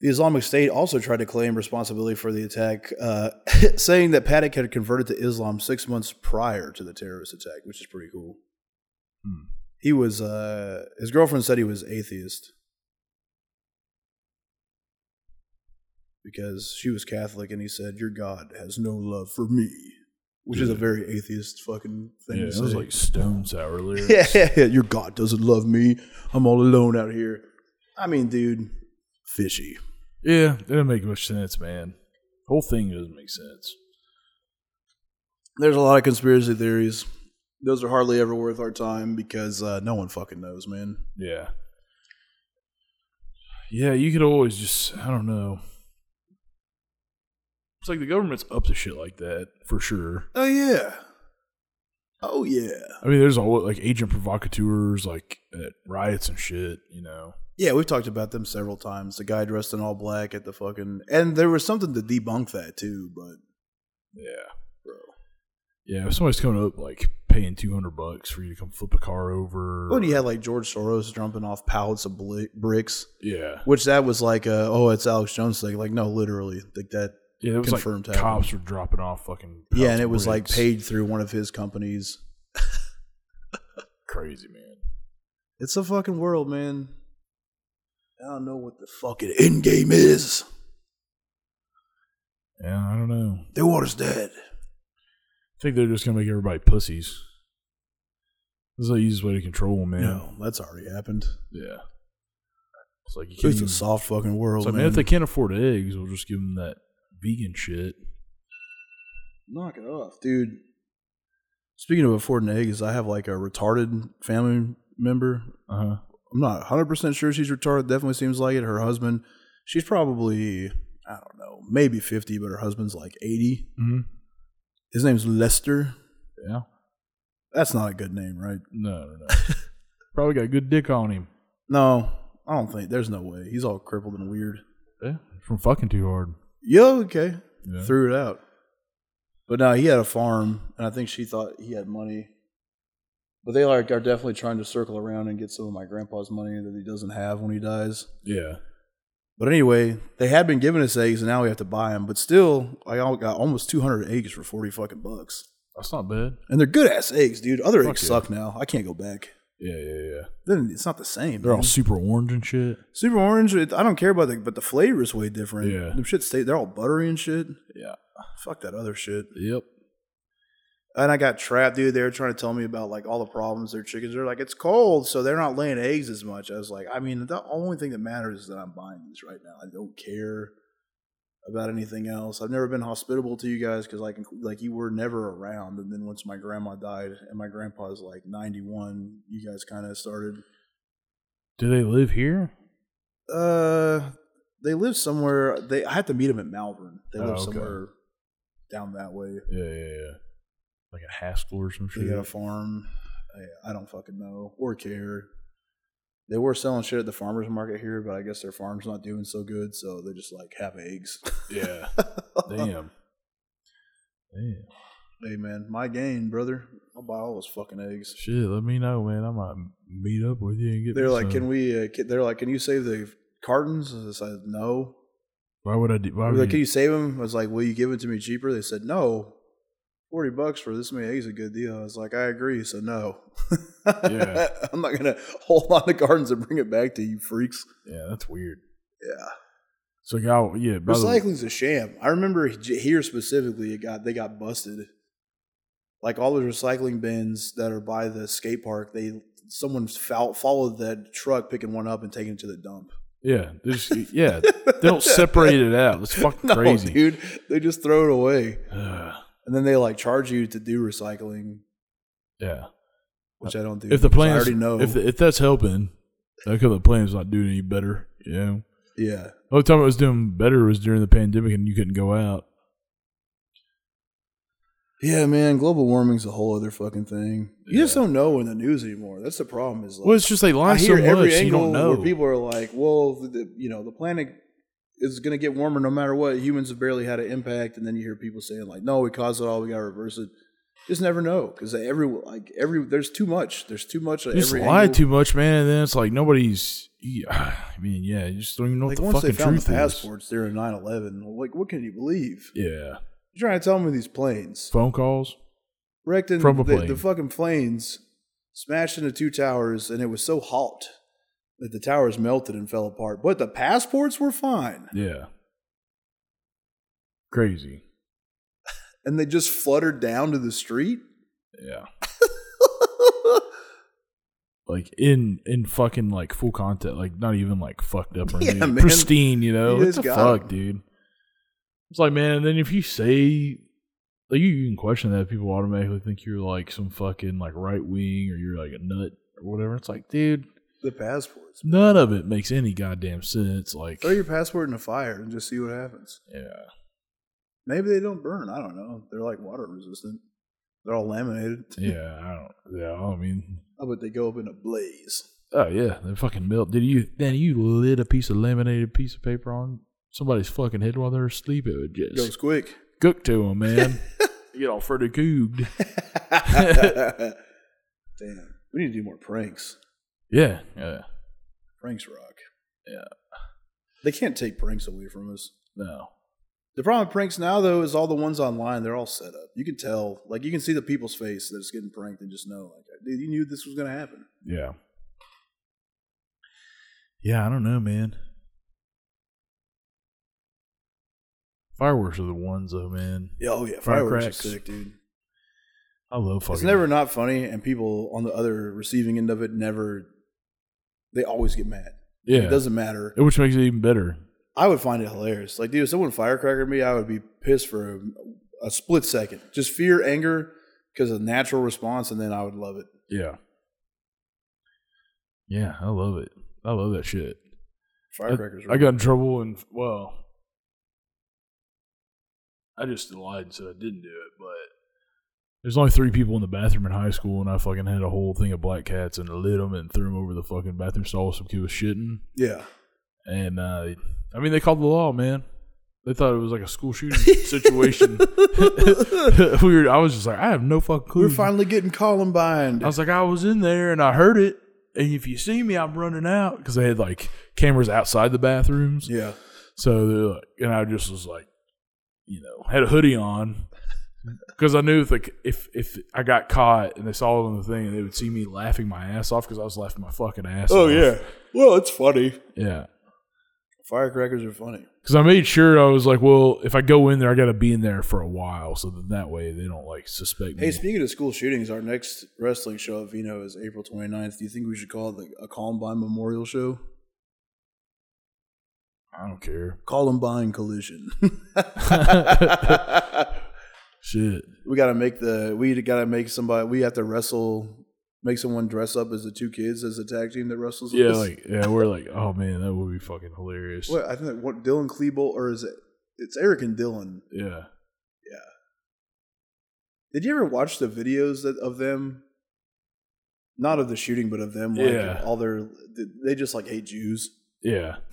The Islamic State also tried to claim responsibility for the attack, uh, [laughs] saying that Paddock had converted to Islam six months prior to the terrorist attack, which is pretty cool. Hmm. He was, uh, his girlfriend said he was atheist because she was Catholic, and he said, "Your God has no love for me," which is a very atheist fucking thing Yeah, to it was like stone sour [laughs] lyrics. yeah, yeah, yeah, your God doesn't love me. I'm all alone out here. I mean, dude, fishy. Yeah, it doesn't make much sense, man. Whole thing doesn't make sense. There's a lot of conspiracy theories. Those are hardly ever worth our time because uh, no one fucking knows, man. Yeah. Yeah, you could always just I don't know. It's like the government's up to shit like that for sure. Oh yeah. Oh yeah. I mean, there's all like agent provocateurs, like at riots and shit. You know. Yeah, we've talked about them several times. The guy dressed in all black at the fucking and there was something to debunk that too, but Yeah. bro. Yeah, if somebody's coming up like paying two hundred bucks for you to come flip a car over. When you had like George Soros jumping off pallets of bli- bricks, yeah, which that was like, uh, oh, it's Alex Jones thing. Like, no, literally, like that. yeah, it was confirmed like happened. cops were dropping off fucking. Yeah, and it was like paid through one of his companies. [laughs] crazy, man. It's a fucking world, man. I don't know what the fucking end game is. Yeah, I don't know. They want us dead. I think they're just gonna make everybody pussies. This is the easiest way to control them, man. No, that's already happened. Yeah. It's like you It's can't. a Even, soft fucking world, it's like, man. man, if they can't afford eggs, we'll just give them that vegan shit. Knock it off, dude. Speaking of affording eggs, I have like a retarded family member. Uh huh. I'm not 100% sure she's retarded. Definitely seems like it. Her husband, she's probably, I don't know, maybe 50, but her husband's like 80. Mm-hmm. His name's Lester. Yeah. That's not a good name, right? No, no, no. [laughs] Probably got a good dick on him. No, I don't think. There's no way. He's all crippled and weird. Yeah. From fucking too hard. Yeah, okay. Yeah. Threw it out. But now he had a farm, and I think she thought he had money. But they like are definitely trying to circle around and get some of my grandpa's money that he doesn't have when he dies. Yeah. But anyway, they had been giving us eggs, and now we have to buy them. But still, I got almost 200 eggs for 40 fucking bucks, That's not bad. and they're good ass eggs, dude. Other Fuck eggs yeah. suck now. I can't go back. Yeah, yeah, yeah. Then it's not the same. They're all super orange and shit. super orange. It, I don't care about the, but the flavor is way different. Yeah. them shit stay. They're all buttery and shit. Yeah. Fuck that other shit. Yep. And I got trapped, dude. They were trying to tell me about like all the problems their chickens are like. It's cold, so they're not laying eggs as much. I was like, I mean, the only thing that matters is that I'm buying these right now. I don't care about anything else. I've never been hospitable to you guys because like like you were never around. And then once my grandma died and my grandpa's like 91, you guys kind of started. Do they live here? Uh, they live somewhere. They I had to meet them at Malvern. They Oh, live okay. somewhere down that way. Yeah, yeah, yeah. Like a Haskell or some shit. They got a farm. I, I don't fucking know or care. They were selling shit at the farmers market here, but I guess their farm's not doing so good, so they just like have eggs. Yeah. [laughs] Damn. Damn. Hey man, my gain, brother. I'll buy all those fucking eggs. Shit, let me know, man. I might meet up with you and get. They're like, some. can we? Uh, can, they're like, can you save the cartons? I said, no. Why would I do? Why would like, can you? you save them? I was like, will you give it to me cheaper? They said, no. Forty bucks for this many eggs is a good deal. I was like, I agree, so no. Yeah. [laughs] I'm not gonna hold on to gardens and bring it back to you freaks. Yeah, that's weird. Yeah. So, y'all, yeah. The way, Recycling's a sham. I remember here specifically, it got they got busted. Like all the recycling bins that are by the skate park, they someone fol- followed that truck picking one up and taking it to the dump. yeah, they just, yeah, they don't [laughs] separate it out. That's fucking No, crazy. dude. They just throw it away. And then they like charge you to do recycling, yeah. which I don't do. If the because plan, I already know. if if that's helping, come the plan's not doing any better? You know, yeah, the only time it was doing better was during the pandemic and you couldn't go out. yeah, man. Global warming's a whole other fucking thing. You just don't know in the news anymore. That's the problem. Is like, Well, it's just they lie I so hear every much you angle don't know. where people are like, "Well, the, the- you know, the planet is going to get warmer no matter what. Humans have barely had an impact." And then you hear people saying like, "No, we caused it all. We got to reverse it." Just never know because every like every there's too much. There's too much. You At just every lie angle. too much, man, and then it's like nobody's. you- [sighs] I mean, yeah, you just don't even know Like what the once they fucking found the truth is. passports during 9/11, like what can you believe? Yeah, You're trying to tell me these planes phone calls. wrecked in From a the, plane. the fucking planes smashed into two towers, and it was so hot that the towers melted and fell apart. But the passports were fine. Yeah, crazy. and they just fluttered down to the street. Yeah, [laughs] like in in fucking like full content, like not even like fucked up or [laughs] Yeah, anything, man. pristine. You know, You what the fuck, 'em. dude? It's like, man. And then if you say. Like you, you can question that people automatically think you're like some fucking like right wing or you're like a nut or whatever. It's like, dude, The passports. none of it makes any goddamn sense. Like, Throw your passport in a fire and just see what happens. yeah, Maybe they don't burn. I don't know. They're like water resistant. They're all laminated. [laughs] yeah, I don't, yeah. I mean, I bet they go up in a blaze. oh yeah, they fucking melt. Did you? Then you lit a piece of laminated piece of paper on somebody's fucking head while they're asleep. It would just Goes quick. cook to them, man. [laughs] you get all further cooked. [laughs] Damn. We need to do more pranks. Yeah, yeah, Pranks rock. Yeah. They can't take pranks away from us. no, The problem with pranks now, though, is all the ones online, they're all set up. You can tell. Like, you can see the people's face that's getting pranked and just know, like, dude, you knew this was going to happen. yeah, yeah. I don't know, man. Fireworks are the ones, though, man. Yeah, oh, yeah. Fireworks Firecracks. are sick, dude. I love fucking. It's never not funny, and people on the other receiving end of it never. They always get mad. yeah, It doesn't matter. which makes it even better. I would find it hilarious. Like, dude, if someone firecracker me, I would be pissed for a, a split second. Just fear, anger, because of natural response, and then I would love it. Yeah. Yeah, I love it. I love that shit. Firecrackers. I got in trouble and well, I just lied and said I didn't do it, but There's only three people in the bathroom in high school, and I fucking had a whole thing of black cats and lit them and threw them over the fucking bathroom stall. Some kid was shitting, Yeah. and uh, I mean they called the law, man. They thought it was like a school shooting [laughs] situation. [laughs] we were, I was just like, I have no fucking clue. We're finally getting Columbine. I was like, I was in there and I heard it. And if you see me, I'm running out because they had like cameras outside the bathrooms. Yeah. So they're like, and I just was like, you know, had a hoodie on because I knew if like if if I got caught and they saw it on the thing, they would see me laughing my ass off because I was laughing my fucking ass. Off. Oh off. yeah. Well, it's funny. yeah. Firecrackers are funny. Because I made sure I was like, well, if I go in there, I got to be in there for a while, so that that way they don't like suspect me. Hey, speaking of school shootings, our next wrestling show at Vino is April 29th. Do you think we should call it the, a Columbine Memorial Show? I don't care. Columbine Collision. [laughs] [laughs] [laughs] Shit. we got to make the we got to make somebody we have to wrestle make someone dress up as the two kids as a tag team that wrestles with Yeah, us. like yeah, we're like, oh man, that would be fucking hilarious. what I think what Dylan Klebold or is it it's Eric and Dylan. Yeah. Yeah. Did you ever watch the videos that of them not of the shooting but of them like Yeah. all their they just like hate Jews. Yeah. [laughs]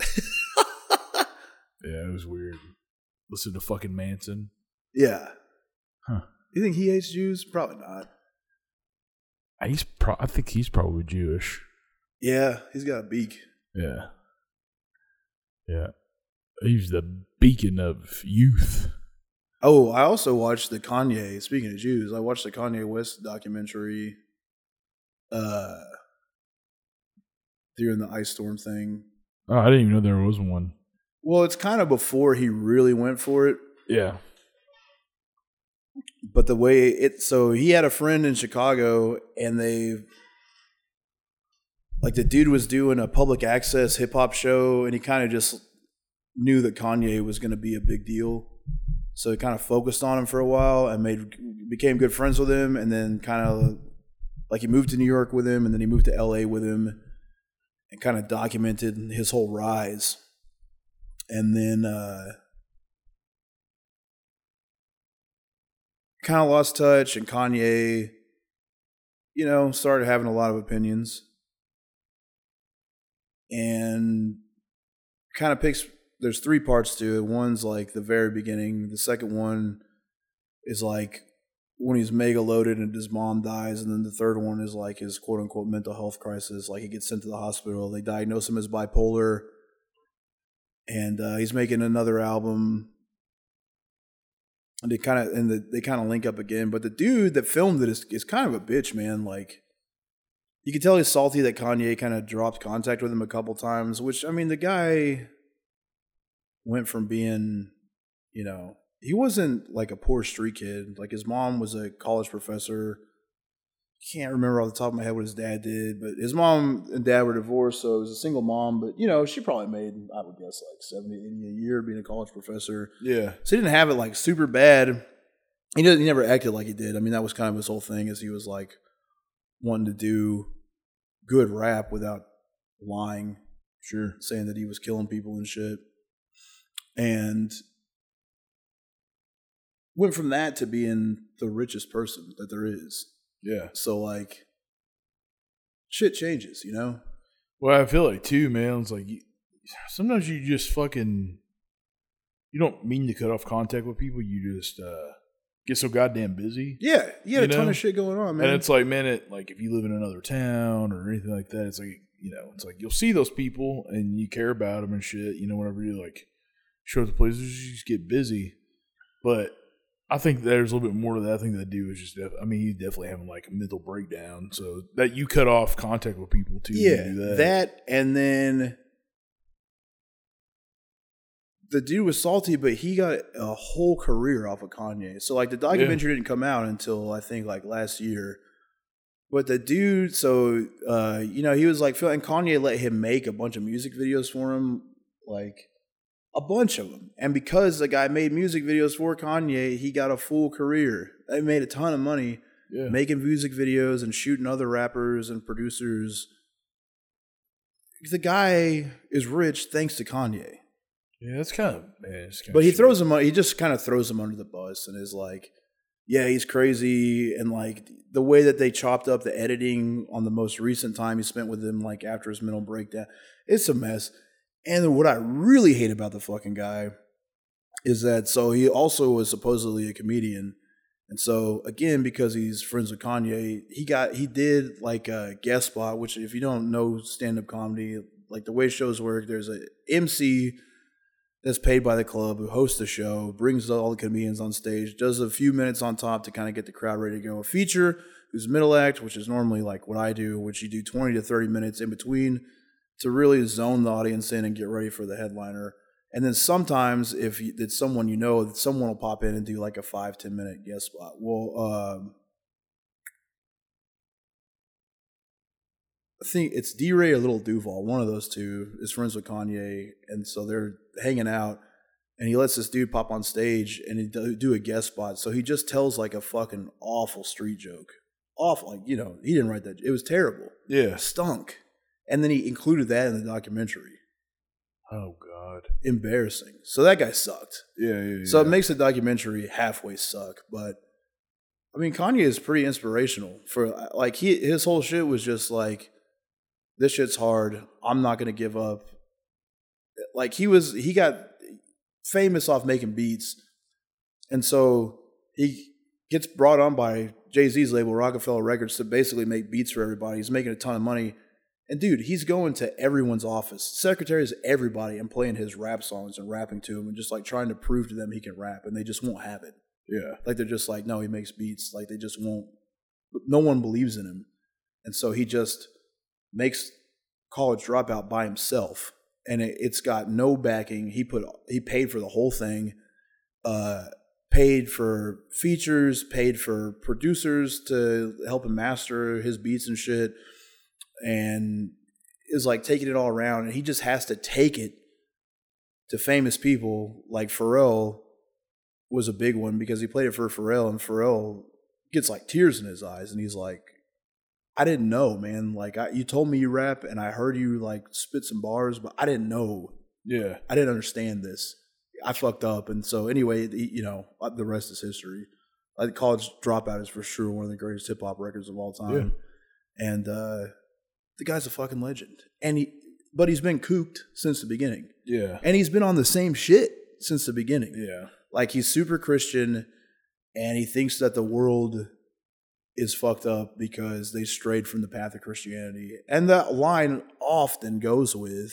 yeah, it was weird. Listen to fucking Manson. Yeah. Huh. You think he hates Jews? Probably not. He's pro- I think he's probably Jewish. Yeah, he's got a beak. Yeah. Yeah. He's the beacon of youth. Oh, I also watched the Kanye. Speaking of Jews, I watched the Kanye West documentary. Uh, during the ice storm thing. Oh, I didn't even know there was one. Well, it's kind of before he really went for it, Yeah. But the way it. So he had a friend in Chicago, and they. Like the dude was doing a public access hip hop show, and he kind of just knew that Kanye was going to be a big deal. So he kind of focused on him for a while and made became good friends with him, and then kind of like he moved to New York with him, and then he moved to L.A. with him, and kind of documented his whole rise. And then uh, kind of lost touch, and Kanye, you know, started having a lot of opinions, and kind of picks there's three parts to it. One's like the very beginning. The second one is like when he's mega loaded and his mom dies, and then the third one is like his quote unquote mental health crisis. Like he gets sent to the hospital. They diagnose him as bipolar, and uh, he's making another album. And they kind of and the, they kind of link up again. But the dude that filmed it is is kind of a bitch, man. Like you can tell he's salty that Kanye kind of dropped contact with him a couple times. Which I mean, the guy went from being, you know, he wasn't like a poor street kid. Like his mom was a college professor. Can't remember off the top of my head what his dad did, but his mom and dad were divorced, so it was a single mom. But you know, she probably made, I would guess, like 70, 80 a year being a college professor. Yeah. So he didn't have it like super bad. He didn't, he never acted like he did. I mean, that was kind of his whole thing, is he was like wanting to do good rap without lying Sure. saying that he was killing people and shit. And went from that to being the richest person that there is. Yeah. So like shit changes, you know? Well, I feel like too, man. It's like sometimes you just fucking you don't mean to cut off contact with people. You just uh, get so goddamn busy, Yeah, you had You a ton of shit going on, man. and it's like, man, it like if you live in another town or anything like that, it's like you know, it's like you'll see those people and you care about them and shit. You know, whenever you like show up to places, you just get busy. But I think there's a little bit more to that. I think that dude was just, def- I mean, he's definitely having like a mental breakdown. So that you cut off contact with people too. yeah, do that. and then the dude was salty, but he got a whole career off of Kanye. So like the documentary didn't come out until I think like last year. But the dude, so uh, you know, he was like, Phil and Kanye let him make a bunch of music videos for him, like a bunch of them. And because the guy made music videos for Kanye, he got a full career. They made a ton of money Yeah. making music videos and shooting other rappers and producers. The guy is rich thanks to Kanye, Yeah, that's kind of man. It's kinda but he shit. throws him. He just kind of throws him under the bus and is like, yeah, he's crazy, and like the way that they chopped up the editing on the most recent time he spent with him, like after his mental breakdown, it's a mess. And what I really hate about the fucking guy is that so he also was supposedly a comedian. And so again, because he's friends with Kanye, he got he did like a guest spot, which if you don't know stand up comedy, like the way shows work, there's a MC that's paid by the club who hosts the show, brings all the comedians on stage, does a few minutes on top to kind of get the crowd ready to go. A feature who's middle act, which is normally like what I do, which you do 20 to 30 minutes in between to really zone the audience in and get ready for the headliner. And then sometimes, if you, it's someone you know, someone will pop in and do like a five ten minute guest spot. Well, um, I think it's D Ray or Little Duval. One of those two is friends with Kanye, and so they're hanging out. And he lets this dude pop on stage and he do, do a guest spot. So he just tells like a fucking awful street joke, awful. Like you know, he didn't write that. It was terrible. Yeah. Stunk. And then he included that in the documentary. Oh God. Embarrassing. So that guy sucked. Yeah, yeah. yeah. So it makes the documentary halfway suck. But I mean, Kanye is pretty inspirational for like he his whole shit was just like, this shit's hard. I'm not gonna give up. Like he was, he got famous off making beats, and so he gets brought on by Jay Z's label Roc-A-Fella Records to basically make beats for everybody. He's making a ton of money. And dude, he's going to everyone's office, secretaries, everybody, and playing his rap songs and rapping to them and just like trying to prove to them he can rap, and they just won't have it. yeah. Like they're just like, no, he makes beats. Like they just won't. No one believes in him, and so he just makes college dropout by himself, and it, it's got no backing. He put he paid for the whole thing, uh, paid for features, paid for producers to help him master his beats and shit, and is like taking it all around. And he just has to take it to famous people like Pharrell was a big one because he played it for Pharrell, and Pharrell gets like tears in his eyes, and he's like, "I didn't know, man. Like, I, you told me you rap, and I heard you like spit some bars, but I didn't know. Yeah. I didn't understand this. I fucked up." And so, anyway, you know, uh, the rest is history. Like, College Dropout is for sure one of the greatest hip hop records of all time, and uh, the guy's a fucking legend. And he, but he's been cooped since the beginning, Yeah. and he's been on the same shit since the beginning. Yeah. Like he's super Christian and he thinks that the world is fucked up because they strayed from the path of Christianity. And that line often goes with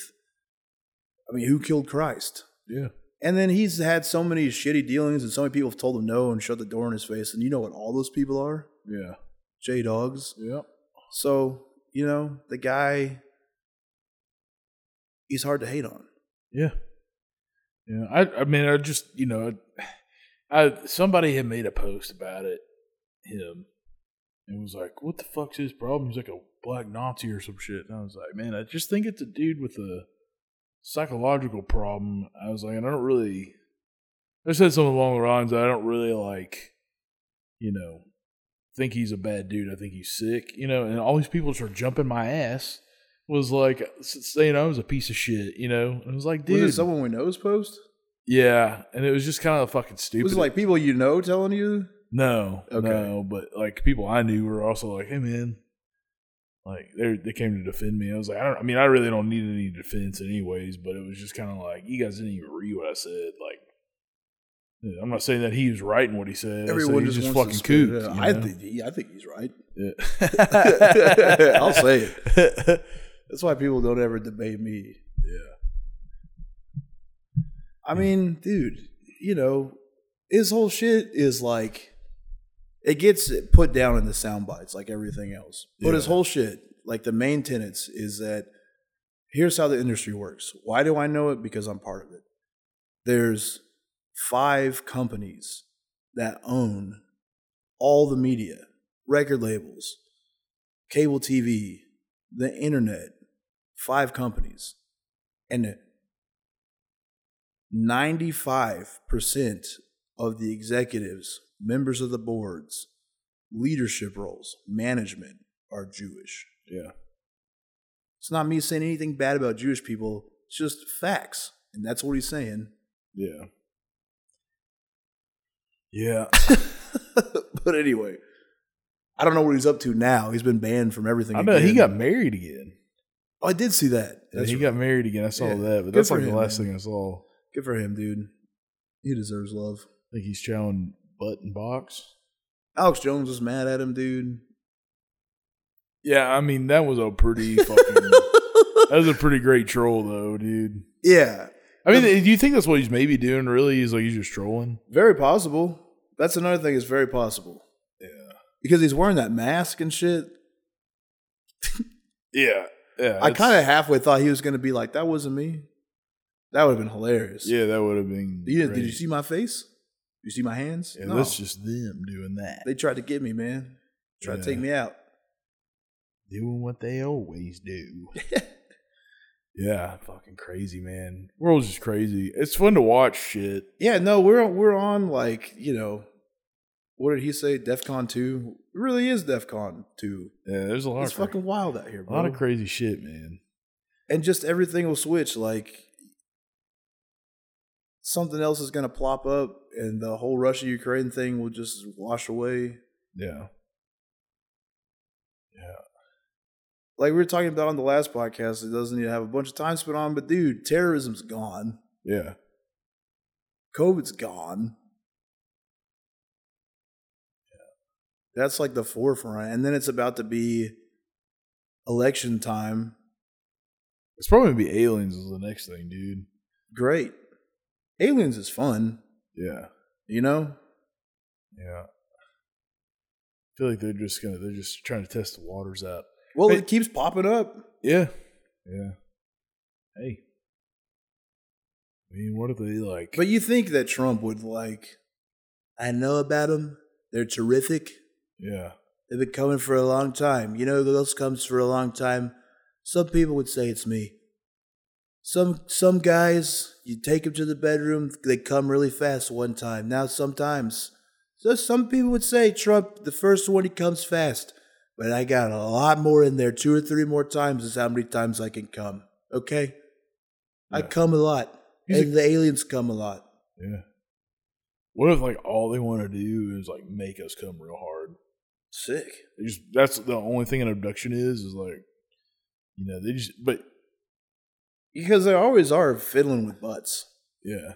I mean, who killed Christ? Yeah. And then he's had so many shitty dealings and so many people have told him no and shut the door in his face. And you know what all those people are? Yeah. J Dogs. Yep. So, you know, the guy he's hard to hate on. Yeah. Yeah. I I mean I just you know I somebody had made a post about it, him. And was like, What the fuck's his problem? He's like a black Nazi or some shit. And I was like, Man, I just think it's a dude with a psychological problem. I was like, I don't really I said something along the lines I don't really like, you know, think he's a bad dude. I think he's sick, you know, and all these people just are jumping my ass was like saying I was a piece of shit, you know. And it was like, dude, Was it someone we know's post? yeah, and it was just kind of fucking stupid. Was it like people you know telling you? no, Okay. no, but like people I knew were also like, hey man, like they they came to defend me. I was like, I don't. I mean, I really don't need any defense anyways, but it was just kind of like you guys didn't even read what I said. Like, I'm not saying that he was right in what he said. Everyone just, just fucking spit it kooked. I think he- I think he's right. Yeah. [laughs] I'll say it. [laughs] That's why people don't ever debate me. Yeah. I mean, dude, you know, his whole shit is like it gets put down in the sound bites like everything else. But his whole shit, like the main tenets, is that here's how the industry works. Why do I know it? Because I'm part of it. There's five companies that own all the media, record labels, cable TV, the internet, five companies. And 95% of the executives, members of the boards, leadership roles, management are Jewish. Yeah. It's not me saying anything bad about Jewish people, it's just facts. And that's what he's saying. Yeah. Yeah. [laughs] but anyway, I don't know what he's up to now. He's been banned from everything. I know he got married again. Oh, I did see that. That's he right. got married again. I saw Yeah. that, but Good that's like the last man. thing I saw. Good for him, dude. He deserves love. I think he's chowing butt and box. Alex Jones was mad at him, dude. Yeah, I mean that was a pretty fucking. [laughs] that was a pretty great troll, though, dude. yeah, I mean, do you think that's what he's maybe doing? Really, he's like he's just trolling. very possible. That's another thing. It's very possible Yeah, because he's wearing that mask and shit. [laughs] yeah, yeah. I kind of halfway thought he was going to be like, "That wasn't me." That would have been hilarious. yeah, that would have been. You did you see my face? You see my hands? Yeah, no. that's just them doing that, they tried to get me, man. Tried to take me out. doing what they always do. [laughs] yeah, fucking crazy, man. World's just crazy. It's fun to watch shit. Yeah, no, we're we're on like you know, what did he say? DefCon two. It really is DefCon two. Yeah, there's a lot It's of fucking wild out here, bro. a lot of crazy shit, man. and just everything will switch. Like something else is gonna plop up, and the whole Russia Ukraine thing will just wash away. Yeah. Yeah, Like we were talking about on the last podcast, it doesn't need to have a bunch of time spent on. But dude, terrorism's gone. yeah, COVID's gone. That's like the forefront. And then it's about to be election time. it's probably gonna be aliens is the next thing, dude. Great. Aliens is fun, Yeah, you know? yeah. I feel like they're just gonna they're just trying to test the waters out. Well, Hey- it keeps popping up. Yeah, yeah. Hey, I mean, what if they like? But you think that Trump would like, I know about them. They're terrific. Yeah, They've been coming for a long time. You know who else comes for a long time? Some people would say it's me. Some some guys, you take them to the bedroom, they come really fast one time. Now sometimes, so some people would say Trump, the first one he comes fast, but I got a lot more in there. Two or three more times is how many times I can come. Okay, I come a lot, He's a- and the aliens come a lot. yeah. What if like all they want to do is like make us come real hard? Sick. They just that's the only thing an abduction is is like, you know, they just but Because they always are fiddling with butts. yeah,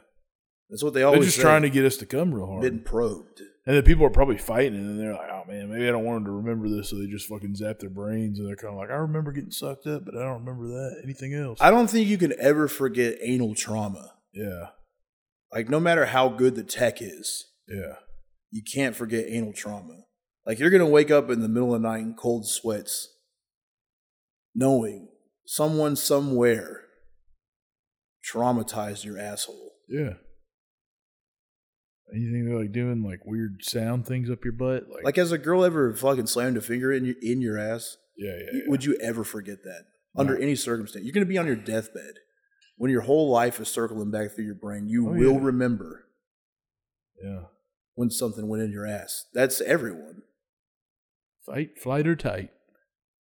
That's what they always they're just say. trying to get us to come real hard. getting probed. And then people are probably fighting, and then they're like, "Oh man, maybe I don't want them to remember this," so they just fucking zap their brains, and they're kind of like, "I remember getting sucked up, but I don't remember that. Anything else?" I don't think you can ever forget anal trauma. yeah, Like no matter how good the tech is, yeah, you can't forget anal trauma. Like you're gonna wake up in the middle of the night in cold sweats, knowing someone somewhere traumatized your asshole. yeah. Anything they're like doing like weird sound things up your butt, like, Like has a girl ever fucking slammed a finger in your in your ass? yeah, yeah, You- yeah. Would you ever forget that under No. any circumstance? You're gonna be on your deathbed when your whole life is circling back through your brain. You Oh, will yeah. remember yeah. when something went in your ass. That's everyone. Fight, flight, or tight.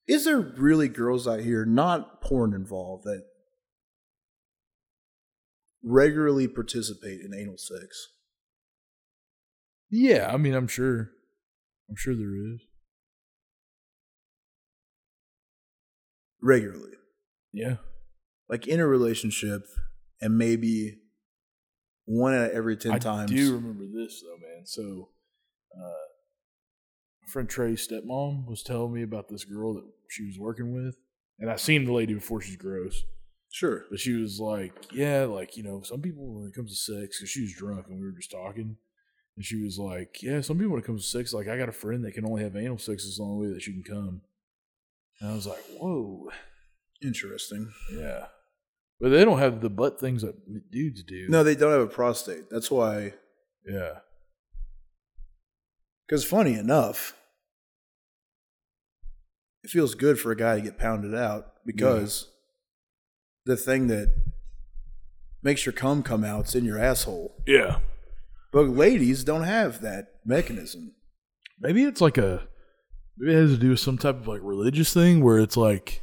Is there really girls out here, not porn involved, that regularly participate in anal sex? Yeah, I mean, I'm sure, I'm sure there is. Regularly. Yeah, Like in a relationship, and maybe one out of every 10 I times. I do remember this though, man. So, uh, friend Trey's stepmom was telling me about this girl that she was working with, and I seen the lady before. She's gross, Sure. but she was like, "Yeah, like you know, some people when it comes to sex, because she was drunk and we were just talking." And she was like, "Yeah, some people when it comes to sex, like I got a friend that can only have anal sex. is the only way that she can come." And I was like, "Whoa, Interesting. yeah," but they don't have the butt things that dudes do. No, they don't have a prostate. That's why. yeah, Because funny enough, it feels good for a guy to get pounded out because the thing that makes your cum come out is in your asshole. yeah. But ladies don't have that mechanism. Maybe it's like a maybe it has to do with some type of like religious thing where it's like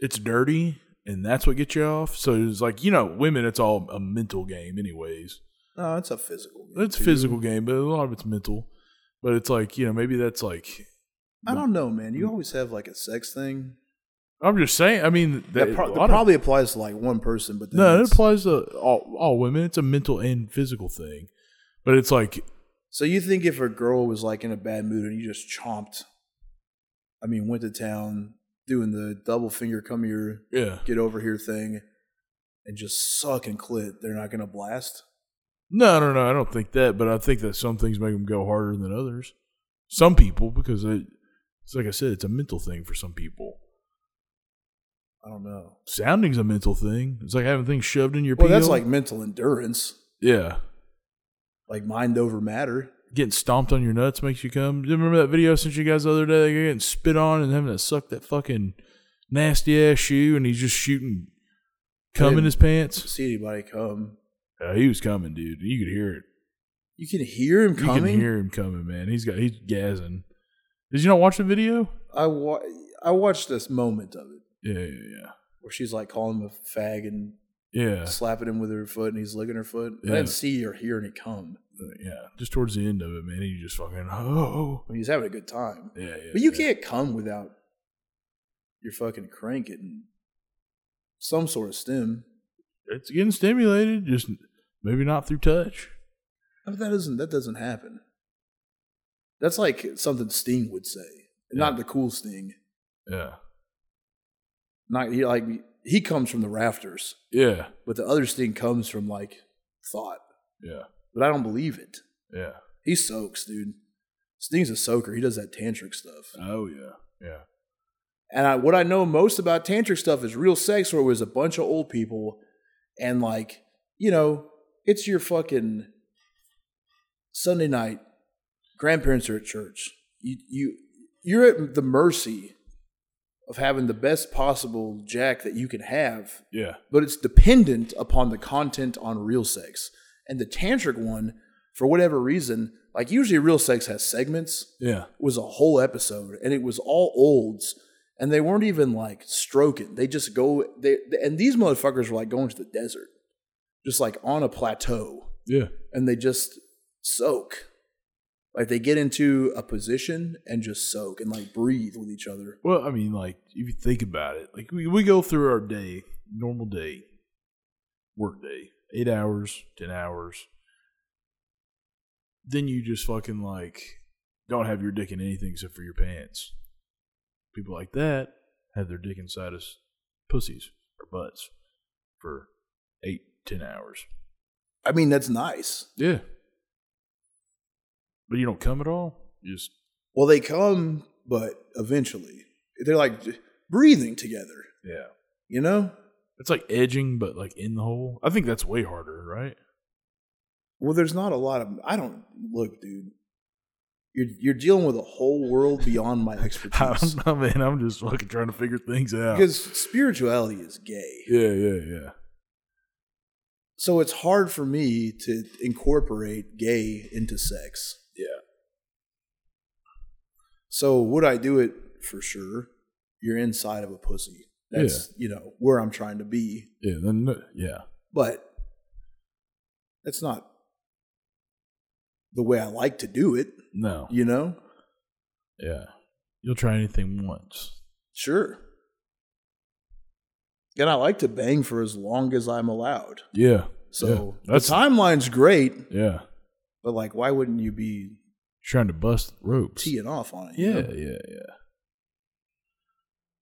it's dirty and that's what gets you off. So it's like you know, women, it's all a mental game, anyways. No, it's a physical. game, It's a physical game, but a lot of it's mental. But it's like you know maybe that's like I don't know, man. You mm. always have like a sex thing. I'm just saying. I mean That, that, pro- that of- probably applies to like one person, but then no, it applies to all, all women. It's a mental and physical thing. But it's like So you think if a girl was like in a bad mood and you just chomped, I mean, went to town doing the double finger come here, yeah. get over here thing, and just suck and clit, they're not gonna blast. No, no, no. I don't think that, but I think that some things make them go harder than others. Some people, because it, it's like I said, it's a mental thing for some people. I don't know. Sounding's a mental thing. It's like having things shoved in your. Well, that's like mental endurance, yeah, like mind over matter. getting stomped on your nuts makes you come. Do you remember that video I sent you guys the other day? You're getting spit on and having to suck that fucking nasty ass shoe, and he's just shooting cum in his pants. See anybody come? Yeah, he was coming, dude. You could hear it. You can hear him coming. You can hear him coming, man. He's got he's gassing. Did you not watch the video? I wa- I watched this moment of it Yeah, yeah, yeah. where she's like calling him a fag and yeah. Slapping him with her foot, and he's licking her foot. I Yeah. didn't see or hear any come. Uh, yeah, just towards the end of it, man, he just fucking oh, oh, oh I mean, he's having a good time. yeah, yeah. But you yeah. can't come without your fucking crank getting some sort of stim. It's getting stimulated, just maybe not through touch. But that doesn't that doesn't happen. That's like something Sting would say. Not the cool Sting. Yeah, Not he like he comes from the rafters, yeah, but the other Sting comes from like thought. yeah, But I don't believe it. yeah. He soaks, dude. Sting's a soaker. He does that tantric stuff. Oh yeah, yeah, And I, what I know most about tantric stuff is real sex, where it was a bunch of old people, and like you know, it's your fucking Sunday night. Grandparents are at church. You you you're at the mercy of having the best possible jack that you can have, yeah, but it's dependent upon the content on real sex. And the tantric one, for whatever reason, like usually real sex has segments yeah, was a whole episode and it was all olds and they weren't even like stroking. They just go they and these motherfuckers were like going to the desert. Just like on a plateau. Yeah, and they just soak. Like they get into a position and just soak and like breathe with each other. Well, I mean, like if you think about it, like we we go through our day, normal day, work day, eight hours, ten hours. Then you just fucking like don't have your dick in anything except for your pants. People like that have their dick inside us pussies or butts for eight, ten hours. i mean that's nice Yeah. But you don't come at all? You just well they come but eventually they're like breathing together yeah. you know It's like edging, but like in the hole. I think that's way harder, right? Well, there's not a lot of. I don't look, dude. You're you're dealing with a whole world beyond my [laughs] I expertise. don't know, man. I'm just fucking trying to figure things out. Because spirituality is gay, yeah, yeah, yeah. so it's hard for me to incorporate gay into sex. Yeah. So would I do it for sure? You're inside of a pussy. That's you know where I'm trying to be, Yeah, then uh, yeah. but that's not the way I like to do it. No. You know, Yeah. You'll try anything once. sure. And I like to bang for as long as I'm allowed. Yeah. So yeah. the timeline's great, yeah. but like, why wouldn't you be Trying to bust ropes. teeing off on it? you Yeah, know? yeah, yeah.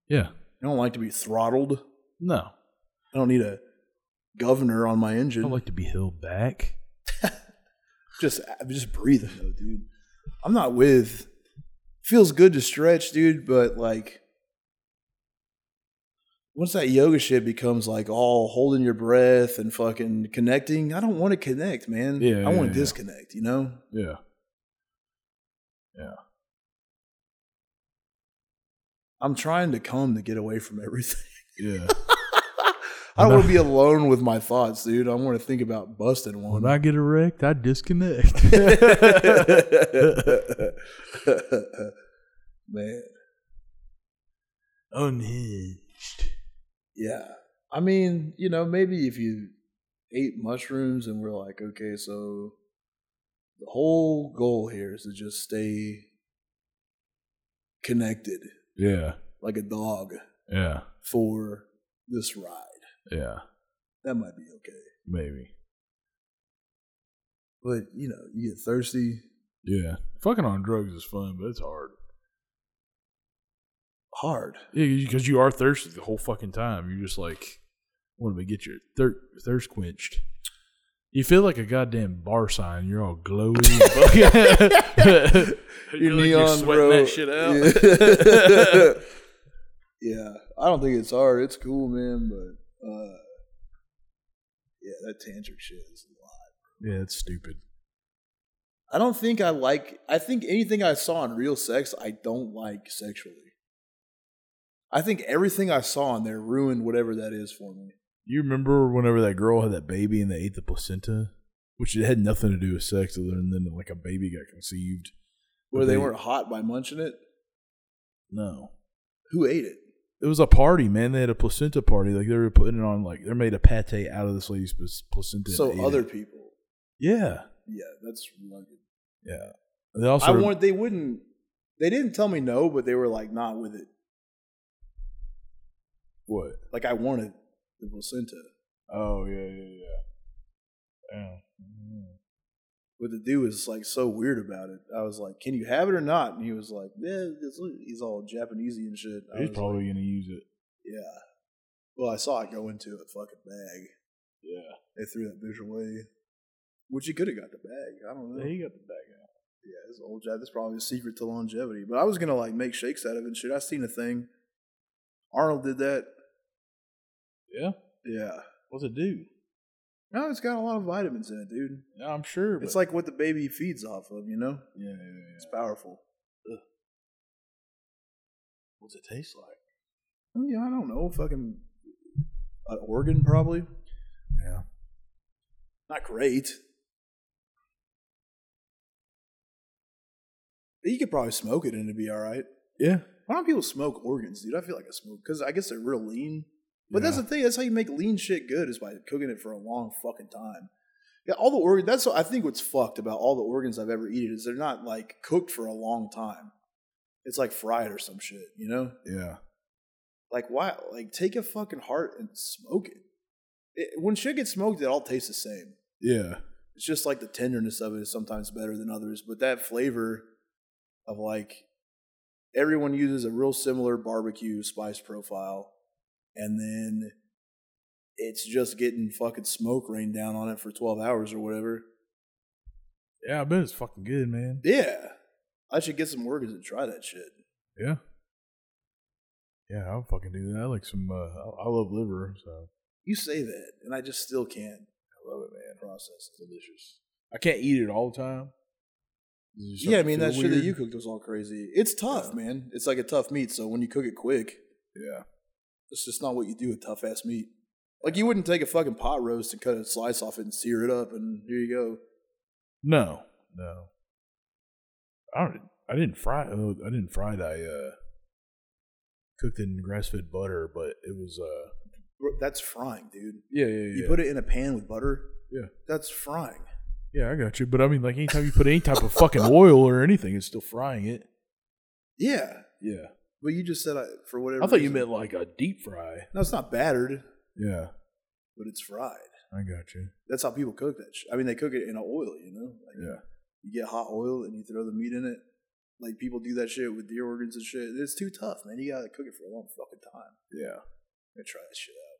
Yeah. I don't like to be throttled. No. I don't need a governor on my I engine. don't like to be held back. [laughs] just, just breathing though, dude. I'm not with. Feels good to stretch, dude, but like, once that yoga shit becomes like all holding your breath and fucking connecting, I don't want to connect, man. Yeah, I want to yeah. disconnect. You know. Yeah. Yeah. I'm trying to come to get away from everything. Yeah. [laughs] I don't want to be alone with my thoughts, dude. I want to think about busting one. when I get erect, I disconnect. [laughs] Man, Unhinged. yeah. I mean, you know, maybe if you ate mushrooms and we're like, okay, so The whole goal here is to just stay connected Yeah. like a dog Yeah. for this ride. Yeah. That might be okay. Maybe. But, you know, you get thirsty. Yeah. Fucking on drugs is fun, but it's hard. Hard. Yeah, because you are thirsty the whole fucking time. You're just like, want to get your thir- thirst quenched. You feel like a goddamn bar sign. You're all glowy. [laughs] [laughs] you're, like you're sweating that shit out. Yeah. [laughs] yeah. I don't think it's hard. It's cool, man, but uh yeah, that tantric shit is a lot. yeah, it's stupid. I don't think I like I think anything I saw in real sex I don't like sexually. I think everything I saw in there ruined whatever that is for me. You remember whenever that girl had that baby and they ate the placenta, which it had nothing to do with sex other than like a baby got conceived. Where But they weren't hot by munching it. No, Who ate it? It was a party, man. They had a placenta party. Like they were putting it on. Like they made a pate out of this lady's placenta. So other it. people. yeah, Yeah, that's rugged. yeah. They also I want they wouldn't they didn't tell me no, but they were like not with it. what? Like I wanted the placenta. Oh yeah, yeah, yeah. Yeah. But the dude was like so weird about it. I was like, "Can you have it or not?" And he was like, "Yeah." He's all Japanesey and shit. I He's was probably like, gonna use it. yeah. Well, I saw it go into a fucking bag. Yeah. They threw that bitch away, which he could have got the bag. I don't know. He got the bag out. Yeah, this old Jap. That's probably a secret to longevity. But I was gonna like make shakes out of it and shit. I seen a thing. Arnold did that. Yeah. Yeah. What's it do? No, it's got a lot of vitamins in it, dude. Yeah, I'm sure. It's like what the baby feeds off of, you know? yeah, yeah, yeah. It's powerful. What's it taste like? I mean, I don't know. Fucking an organ, probably. Yeah. Not great. But you could probably smoke it and it'd be all right. Yeah. Why don't people smoke organs, dude? I feel like I smoke because I guess they're real lean. But that's the thing. That's how you make lean shit good is by cooking it for a long fucking time. Yeah, all the organs. That's what I think. What's fucked about all the organs I've ever eaten is they're not like cooked for a long time. It's like fried or some shit, you know? Yeah. Like why? Like take a fucking heart and smoke it. it. When shit gets smoked, it all tastes the same. Yeah. It's just like the tenderness of it is sometimes better than others, but that flavor of like everyone uses a real similar barbecue spice profile, and then it's just getting fucking smoke rained down on it for twelve hours or whatever. Yeah, I bet it's fucking good, man. Yeah, I should get some workers and try that shit. Yeah. Yeah, I'll fucking do that. I like some. Uh, I, love liver, so You say that, and I just still can't I love it, man. process it. Delicious. I can't eat it all the time. Does it start Yeah, I mean that shit that weird? you cooked was all crazy. It's tough, Yeah. man. It's like a tough meat. So when you cook it quick, Yeah. It's just not what you do with tough ass meat. Like you wouldn't take a fucking pot roast and cut a slice off it and sear it up, and here you go. No, no. I don't. I didn't fry. oh, I didn't fry it. I uh, cooked it in grass fed butter, but it was. uh That's frying, dude. Yeah, yeah, You put it in a pan with butter. Yeah. that's frying. Yeah, I got you. But I mean, like anytime you put any type of fucking oil or anything, it's still frying it. Yeah, Yeah. But you just said I, for whatever. I thought you reason- meant like a deep fry. No, it's not battered, Yeah, but it's fried. I got you. That's how people cook that. Sh- I mean, they cook it in a oil. You know, like Yeah. you get hot oil and you throw the meat in it. Like people do that shit with deer organs and shit. It's too tough, man. You gotta cook it for a long fucking time. Yeah. I'm gonna try this shit out.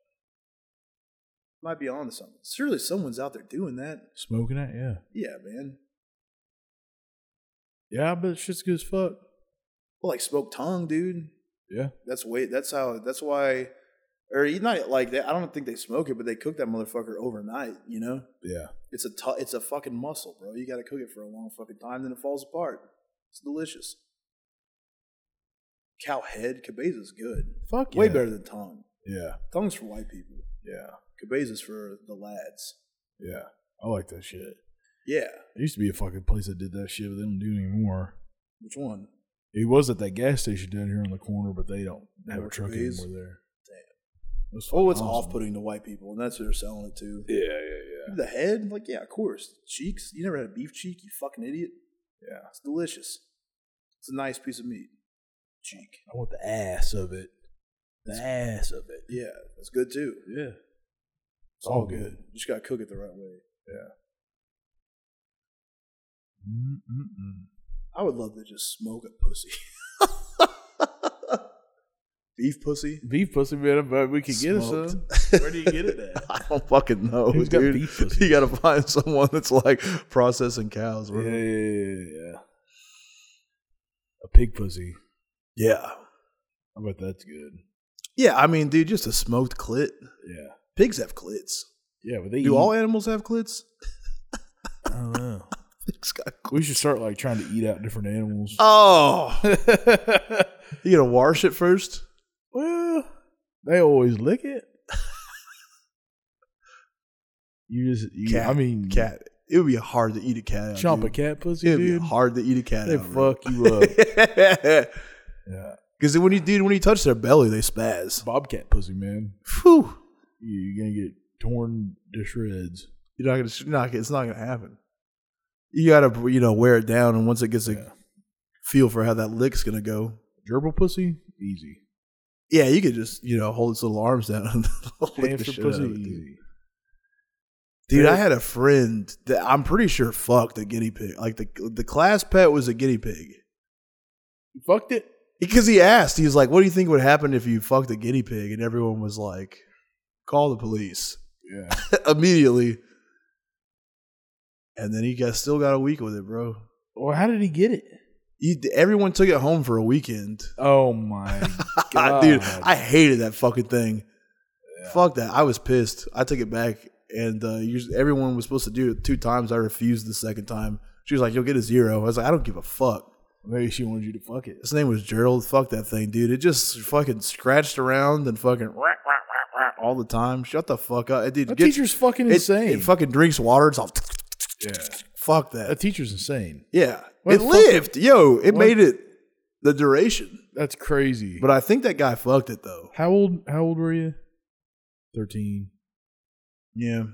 Might be on to something. Surely someone's out there doing that. Smoking it? Yeah. Yeah, man. Yeah, but shit's good as fuck. Well, like smoked tongue, dude. Yeah. That's way. That's how. That's why. Or you not like that. I don't think they smoke it, but they cook that motherfucker overnight. You know, Yeah. it's a t- it's a fucking muscle, bro. You got to cook it for a long fucking time, then it falls apart. It's delicious. Cow head cabeza's good. Fuck Way yeah. better than tongue. Yeah. Tongue's for white people. Yeah. Cabeza's for the lads. Yeah. I like that shit. Yeah. There used to be a fucking place that did that shit, but they don't do it anymore. Which one? It was at that gas station down here on the corner, but they don't have a truck anymore there. Damn. It Oh, it's off-putting to white people, and that's what they're selling it to. Yeah, yeah, yeah. The head, like yeah, of course. Cheeks. You never had a beef cheek, you fucking idiot. Yeah. It's delicious. It's a nice piece of meat. Cheek. I want the ass of it. The ass of it. Yeah, that's good too. Yeah. It's all good. You just gotta cook it the right way. Mm-mm-mm. I would love to just smoke a pussy. [laughs] Beef pussy. Beef pussy, man. But we could get it Smoked. some. Where do you get it at? [laughs] I don't fucking know, Who's got dude. beef pussy? You gotta find someone that's like processing cows. yeah, bro. yeah, yeah, yeah. A pig pussy. yeah. I bet that's good. Yeah, I mean, dude, just a smoked clit. Yeah. Pigs have clits. Yeah, but they Do eat- all animals have clits? I don't know. We should start like trying to eat out different animals. Oh, [laughs] you gotta wash it first. well, they always lick it. You just, you, Cat, I mean, Cat. It would be hard to eat a cat. Out, chomp a cat pussy, It'd dude. be hard to eat a cat. They out, bro. fuck you up. [laughs] yeah, Because when you dude, when you touch their belly, they spaz. bobcat pussy, man. Whew. You- You're gonna get torn to shreds. You're not gonna. Not, it's not gonna happen. You gotta, you know, wear it down, and once it gets a feel for how that lick's gonna go, Gerbil pussy, easy. yeah, you could just, you know, hold its little arms down and [laughs] lick the shit out pussy, of it, dude. easy. Dude, I had a friend that I'm pretty sure fucked a guinea pig. Like the the class pet was a guinea pig. You fucked it. Because he asked, he was like, "What do you think would happen if you fucked a guinea pig?" And everyone was like, "Call the police Yeah. [laughs] immediately." And then he got still got a week with it, bro. well, how did he get it? He, everyone took it home for a weekend. Oh my [laughs] god, Dude, I hated that fucking thing. Yeah. Fuck that. I was pissed. I took it back, and uh, everyone was supposed to do it two times. I refused the second time. She was like, "You'll get a zero. I was like, "I don't give a fuck." Maybe she wanted you to fuck it. His name was Gerald. Fuck that thing, dude. It just fucking scratched around and fucking [laughs] all the time. Shut the fuck up, dude. That teacher's fucking it, insane. It fucking drinks water. It's all [laughs] yeah, fuck that that. teacher's insane. Yeah, What it the fuck- lived. Yo, it what- made it the duration. That's crazy. But I think that guy fucked it though. how old? How old were you? 13, Yeah,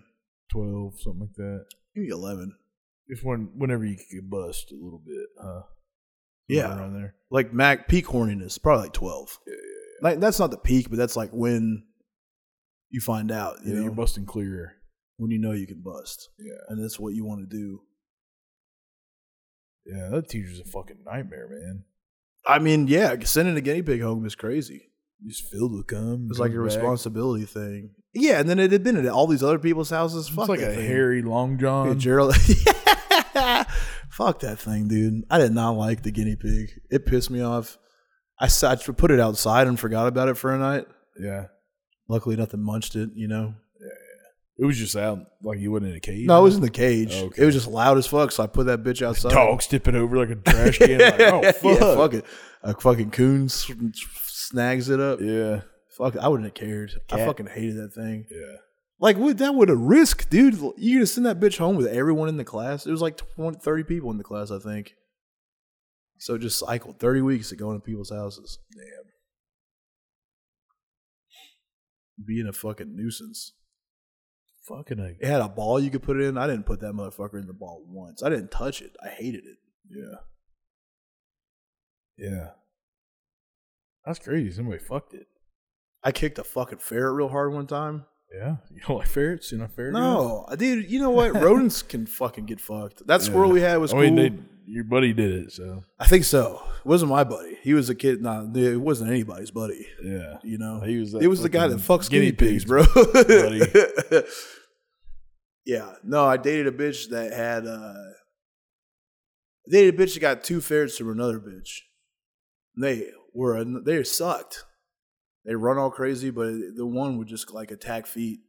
12, something like that. maybe eleven. Just when, whenever you could get bust a little bit, huh? Yeah. around there. like Mac peak horniness, probably like twelve. Yeah, Like that's not the peak, but that's like when you find out. You Yeah, know, you're busting clear. When you know you can bust, Yeah, and that's what you want to do. yeah. That teacher's a fucking nightmare, man. I mean, yeah, sending a guinea pig home is crazy. Just filled with cum. It's like a responsibility thing. Yeah, and then it had been at all these other people's houses. It's Fuck like a thing. hairy long john. Gerald. [laughs] Fuck that thing, dude. I did not like the guinea pig. It pissed me off. I sat, put it outside and forgot about it for a night. yeah, Luckily, nothing munched it. You know. It was just out like you wasn't in a cage. No, it was in the cage. Okay. It was just loud as fuck. So I put that bitch outside. Dogs tipping over like a trash can. like, [laughs] oh fuck. yeah, fuck it. A fucking coon s- snags it up. Yeah, Fuck, I wouldn't have cared. I fucking hated that thing. yeah. Like, what that would a risk, dude. You gonna send that bitch home with everyone in the class? It was like 20, 30 people in the class, I think. So just cycled thirty weeks of going to people's houses. Damn. Being a fucking nuisance. Fucking a, It had a ball you could put it in. I didn't put that motherfucker in the ball once. I didn't touch it. I hated it. yeah, yeah. That's crazy. Somebody fucked it. I kicked a fucking ferret real hard one time. Yeah, you don't like ferrets? You know ferret? No, dude. You know what? Rodents [laughs] can fucking get fucked. That squirrel we had was I cool. mean, they, your buddy did it, so I think so. It wasn't my buddy. He was a kid. Nah, it wasn't anybody's buddy. yeah. You know, He was it was the guy that fucks guinea, pigs, bro. buddy. [laughs] yeah, no, I dated a bitch that had. uh I dated a bitch that got two ferrets from another bitch. They were they sucked. They run all crazy, but the one would just like attack feet.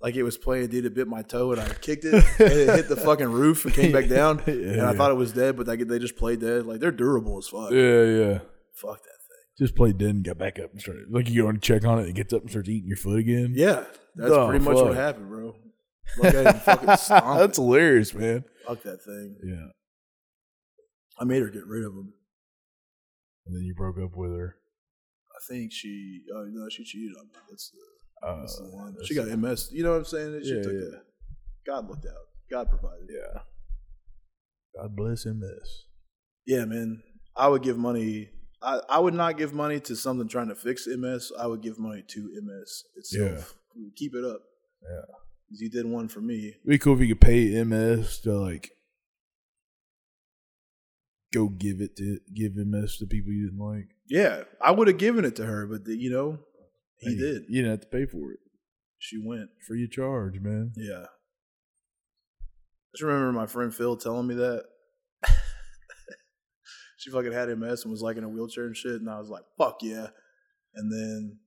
Like it was playing, did it bit my toe, and I kicked it, and it hit the fucking roof and came back down. [laughs] and I Yeah. thought it was dead, but they they just played dead. Like they're durable as fuck. Yeah, yeah. Fuck that thing. Just played dead and got back up and started. Like you go and check on it, and it gets up and starts eating your foot again. Yeah, that's Oh, pretty much what happened, bro. Look at fucking [laughs] stomp That's it. hilarious, man. Fuck that thing. Yeah. I made her get rid of him. And then you broke up with her. I think she. Oh no, she cheated on me. That's the. Uh, That's the one. that's She got MS. You know what I'm saying? She Yeah, took yeah. the God looked out. God provided. Yeah. God bless MS. Yeah, man. I would give money. I, I would not give money to something trying to fix MS. I would give money to MS itself. Yeah. Keep it up. Yeah. You did one for me. It'd be cool if you could pay MS to like go give it to give MS to people you didn't like. Yeah, I would have given it to her, but the, you know, he Hey, did. You didn't have to pay for it. She went. Free of charge, man. Yeah. I just remember my friend Phil telling me that. [laughs] she fucking had MS and was like in a wheelchair and shit, and I was like, "Fuck yeah!" And then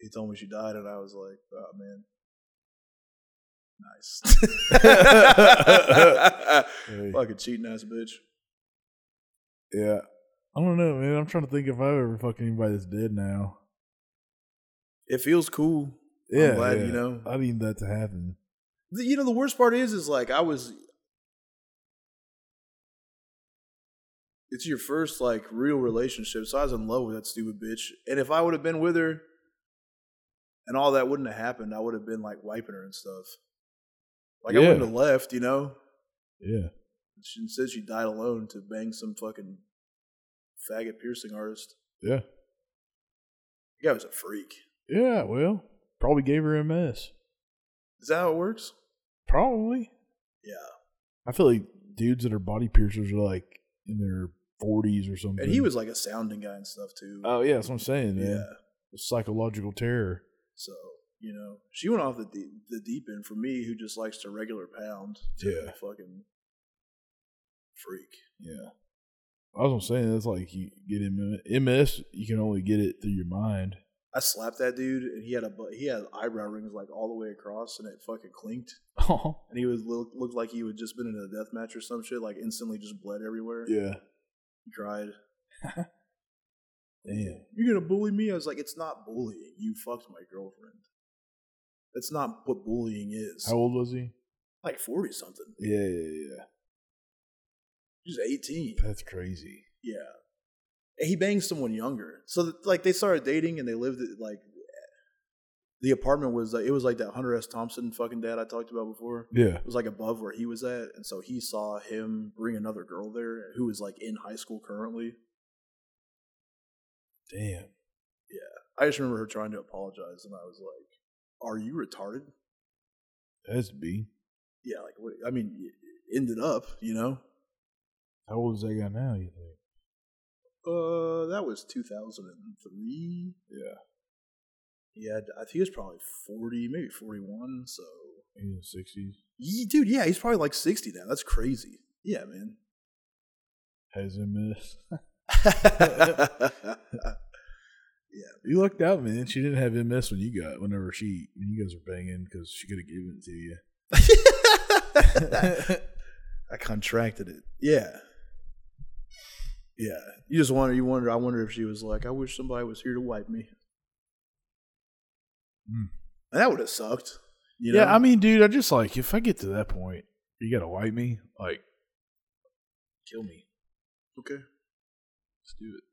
he told me she died, and I was like, "Oh man, nice." [laughs] [laughs] Hey. fucking cheating ass bitch. Yeah. I don't know, man. I'm trying to think if I've ever fucked anybody that's dead now. It feels cool. Yeah. glad, yeah. you know. I need that to happen. The- You know, the worst part is, is like I was. It's your first like real relationship, so I was in love with that stupid bitch. And if I would have been with her, and all that wouldn't have happened, I would have been like wiping her and stuff. Like I wouldn't have left, you know. Yeah. She said she died alone to bang some fucking faggot piercing artist. Yeah. The guy was a freak. Yeah, well, probably gave her MS. Is that how it works? Probably. Yeah. I feel like dudes that are body piercers are like in their 40s or something. And he was like a sounding guy and stuff too. Oh, yeah, that's what I'm saying, man. yeah. Psychological terror. So you know, she went off the deep, the deep end for me, who just likes to regular pound. to Yeah. fucking freak. Yeah. I was gonna say that's like you get MS, you can only get it through your mind. I slapped that dude, and he had a he had eyebrow rings like all the way across, and it fucking clinked. Oh, [laughs] And he was look, looked like he had just been in a death match or some shit, like instantly just bled everywhere. yeah. He cried. [laughs] Damn. You're gonna bully me? I was like, it's not bullying. You fucked my girlfriend. That's not what bullying is. How old was he? like forty something. Yeah, yeah, yeah. He's eighteen. That's crazy. Yeah. And he banged someone younger. So that, like they started dating and they lived at, like the apartment was like it was like that Hunter S. Thompson fucking dad I talked about before. Yeah. It was like above where he was at, and so he saw him bring another girl there who was like in high school currently. Damn. Yeah. I just remember her trying to apologize, and I was like, "Are you retarded?" That's B. Yeah, like what? I mean, it ended up, you know. How old is that guy now, you think? Uh, that was two thousand and three. Yeah. He had, I think he was probably forty, maybe forty-one. So He's in the sixties. Ye- dude, yeah, he's probably like 60 now. That's crazy. Yeah, man. Has MS. [laughs] yeah. You lucked out, man. She didn't have MS when you got whenever she when you guys were banging because she could have given it to you. [laughs] I contracted it. Yeah. Yeah. You just wonder, you wonder, I wonder if she was like, I wish somebody was here to wipe me. And that would have sucked. You know? Yeah, I mean, dude, I just like if I get to that point, you gotta wipe me, like kill me. okay. Let's do it.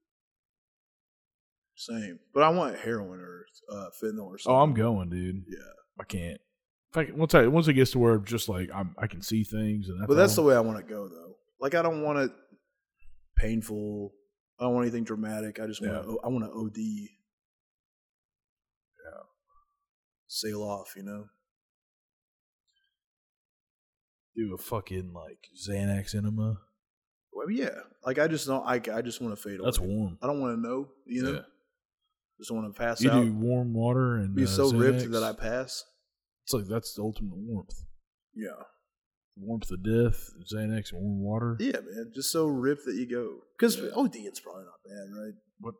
Same. But I want heroin or uh, fentanyl or something. Oh, I'm going, dude. Yeah. I can't. If I can, once I once it gets to where I'm just like I'm, I can see things, and that's but that's the way I want to go, though. Like, I don't want it painful. I don't want anything dramatic. I just want Yeah. to. I want to OD. Yeah. Sail off, you know. do a fucking like Xanax enema. Well, yeah. Like I just don't. I, I just want to fade That's away. warm. I don't want to know. You know. Yeah. Just want to pass You out. do warm water and be uh, so ripped that I pass. It's like that's the ultimate warmth. Yeah. Warmth of death, Xanax, and warm water. Yeah, man. Just so ripped that you go. Because Yeah. OD, it's probably not bad, right? But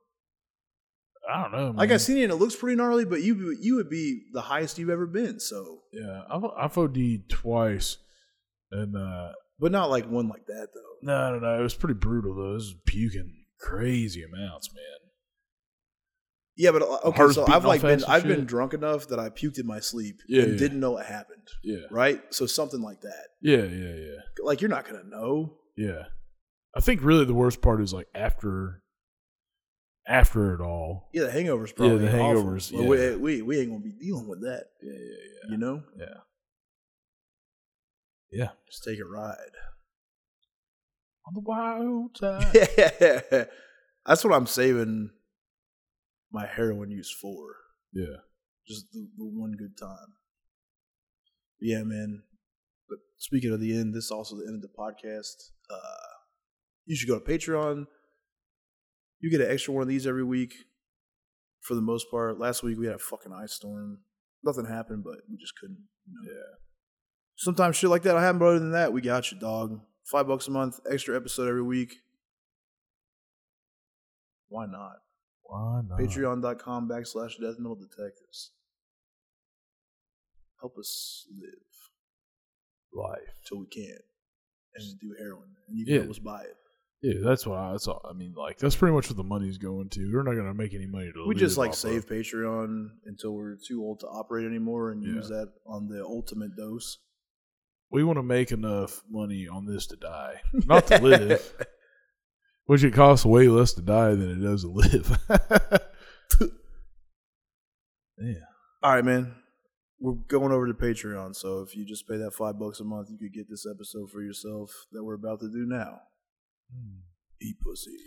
I don't know. Like I've seen it, and it looks pretty gnarly. But you you would be the highest you've ever been. So, Yeah, I've I've OD'd twice, and uh but not like one like that though. no, no, no, it was pretty brutal though. It was puking crazy amounts, man. Yeah, but uh, okay. Heart's So I've like been I've been drunk enough that I puked in my sleep Yeah, and yeah. didn't know it happened. Yeah, Right. So something like that. yeah, yeah, yeah, Like you're not gonna know. yeah. I think really the worst part is like after, after it all. Yeah, the hangovers Yeah, probably. the awful. hangovers, yeah. we, we we ain't gonna be dealing with that. Yeah, yeah, yeah, You know. yeah. Yeah. Just take a ride. On the wild [laughs] side. Yeah. That's what I'm saving my heroin use for. yeah. Just the, the one good time. Yeah, man. But speaking of the end, this is also the end of the podcast. Uh, you should go to Patreon. You get an extra one of these every week. For the most part, last week we had a fucking ice storm. Nothing happened, but we just couldn't. You know. Yeah. Sometimes shit like that will happen, but other than that, we got you, dog. Five bucks a month, extra episode every week. Why not? Why not? Patreon.com backslash Death Metal Detectives. Help us live life. till we can and do heroin. And you can Yeah. help us buy it. Yeah, that's what I. That's all. I mean, like that's pretty much what the money's going to. We're not going to make any money to. We just like save of. Patreon until we're too old to operate anymore and Yeah. use that on the ultimate dose. We want to make enough money on this to die, [laughs] not to live. Which it costs way less to die than it does to live. [laughs] yeah. All right, man. We're going over to Patreon, so if you just pay that five bucks a month, you could get this episode for yourself that we're about to do now. Hmm. Eat pussy.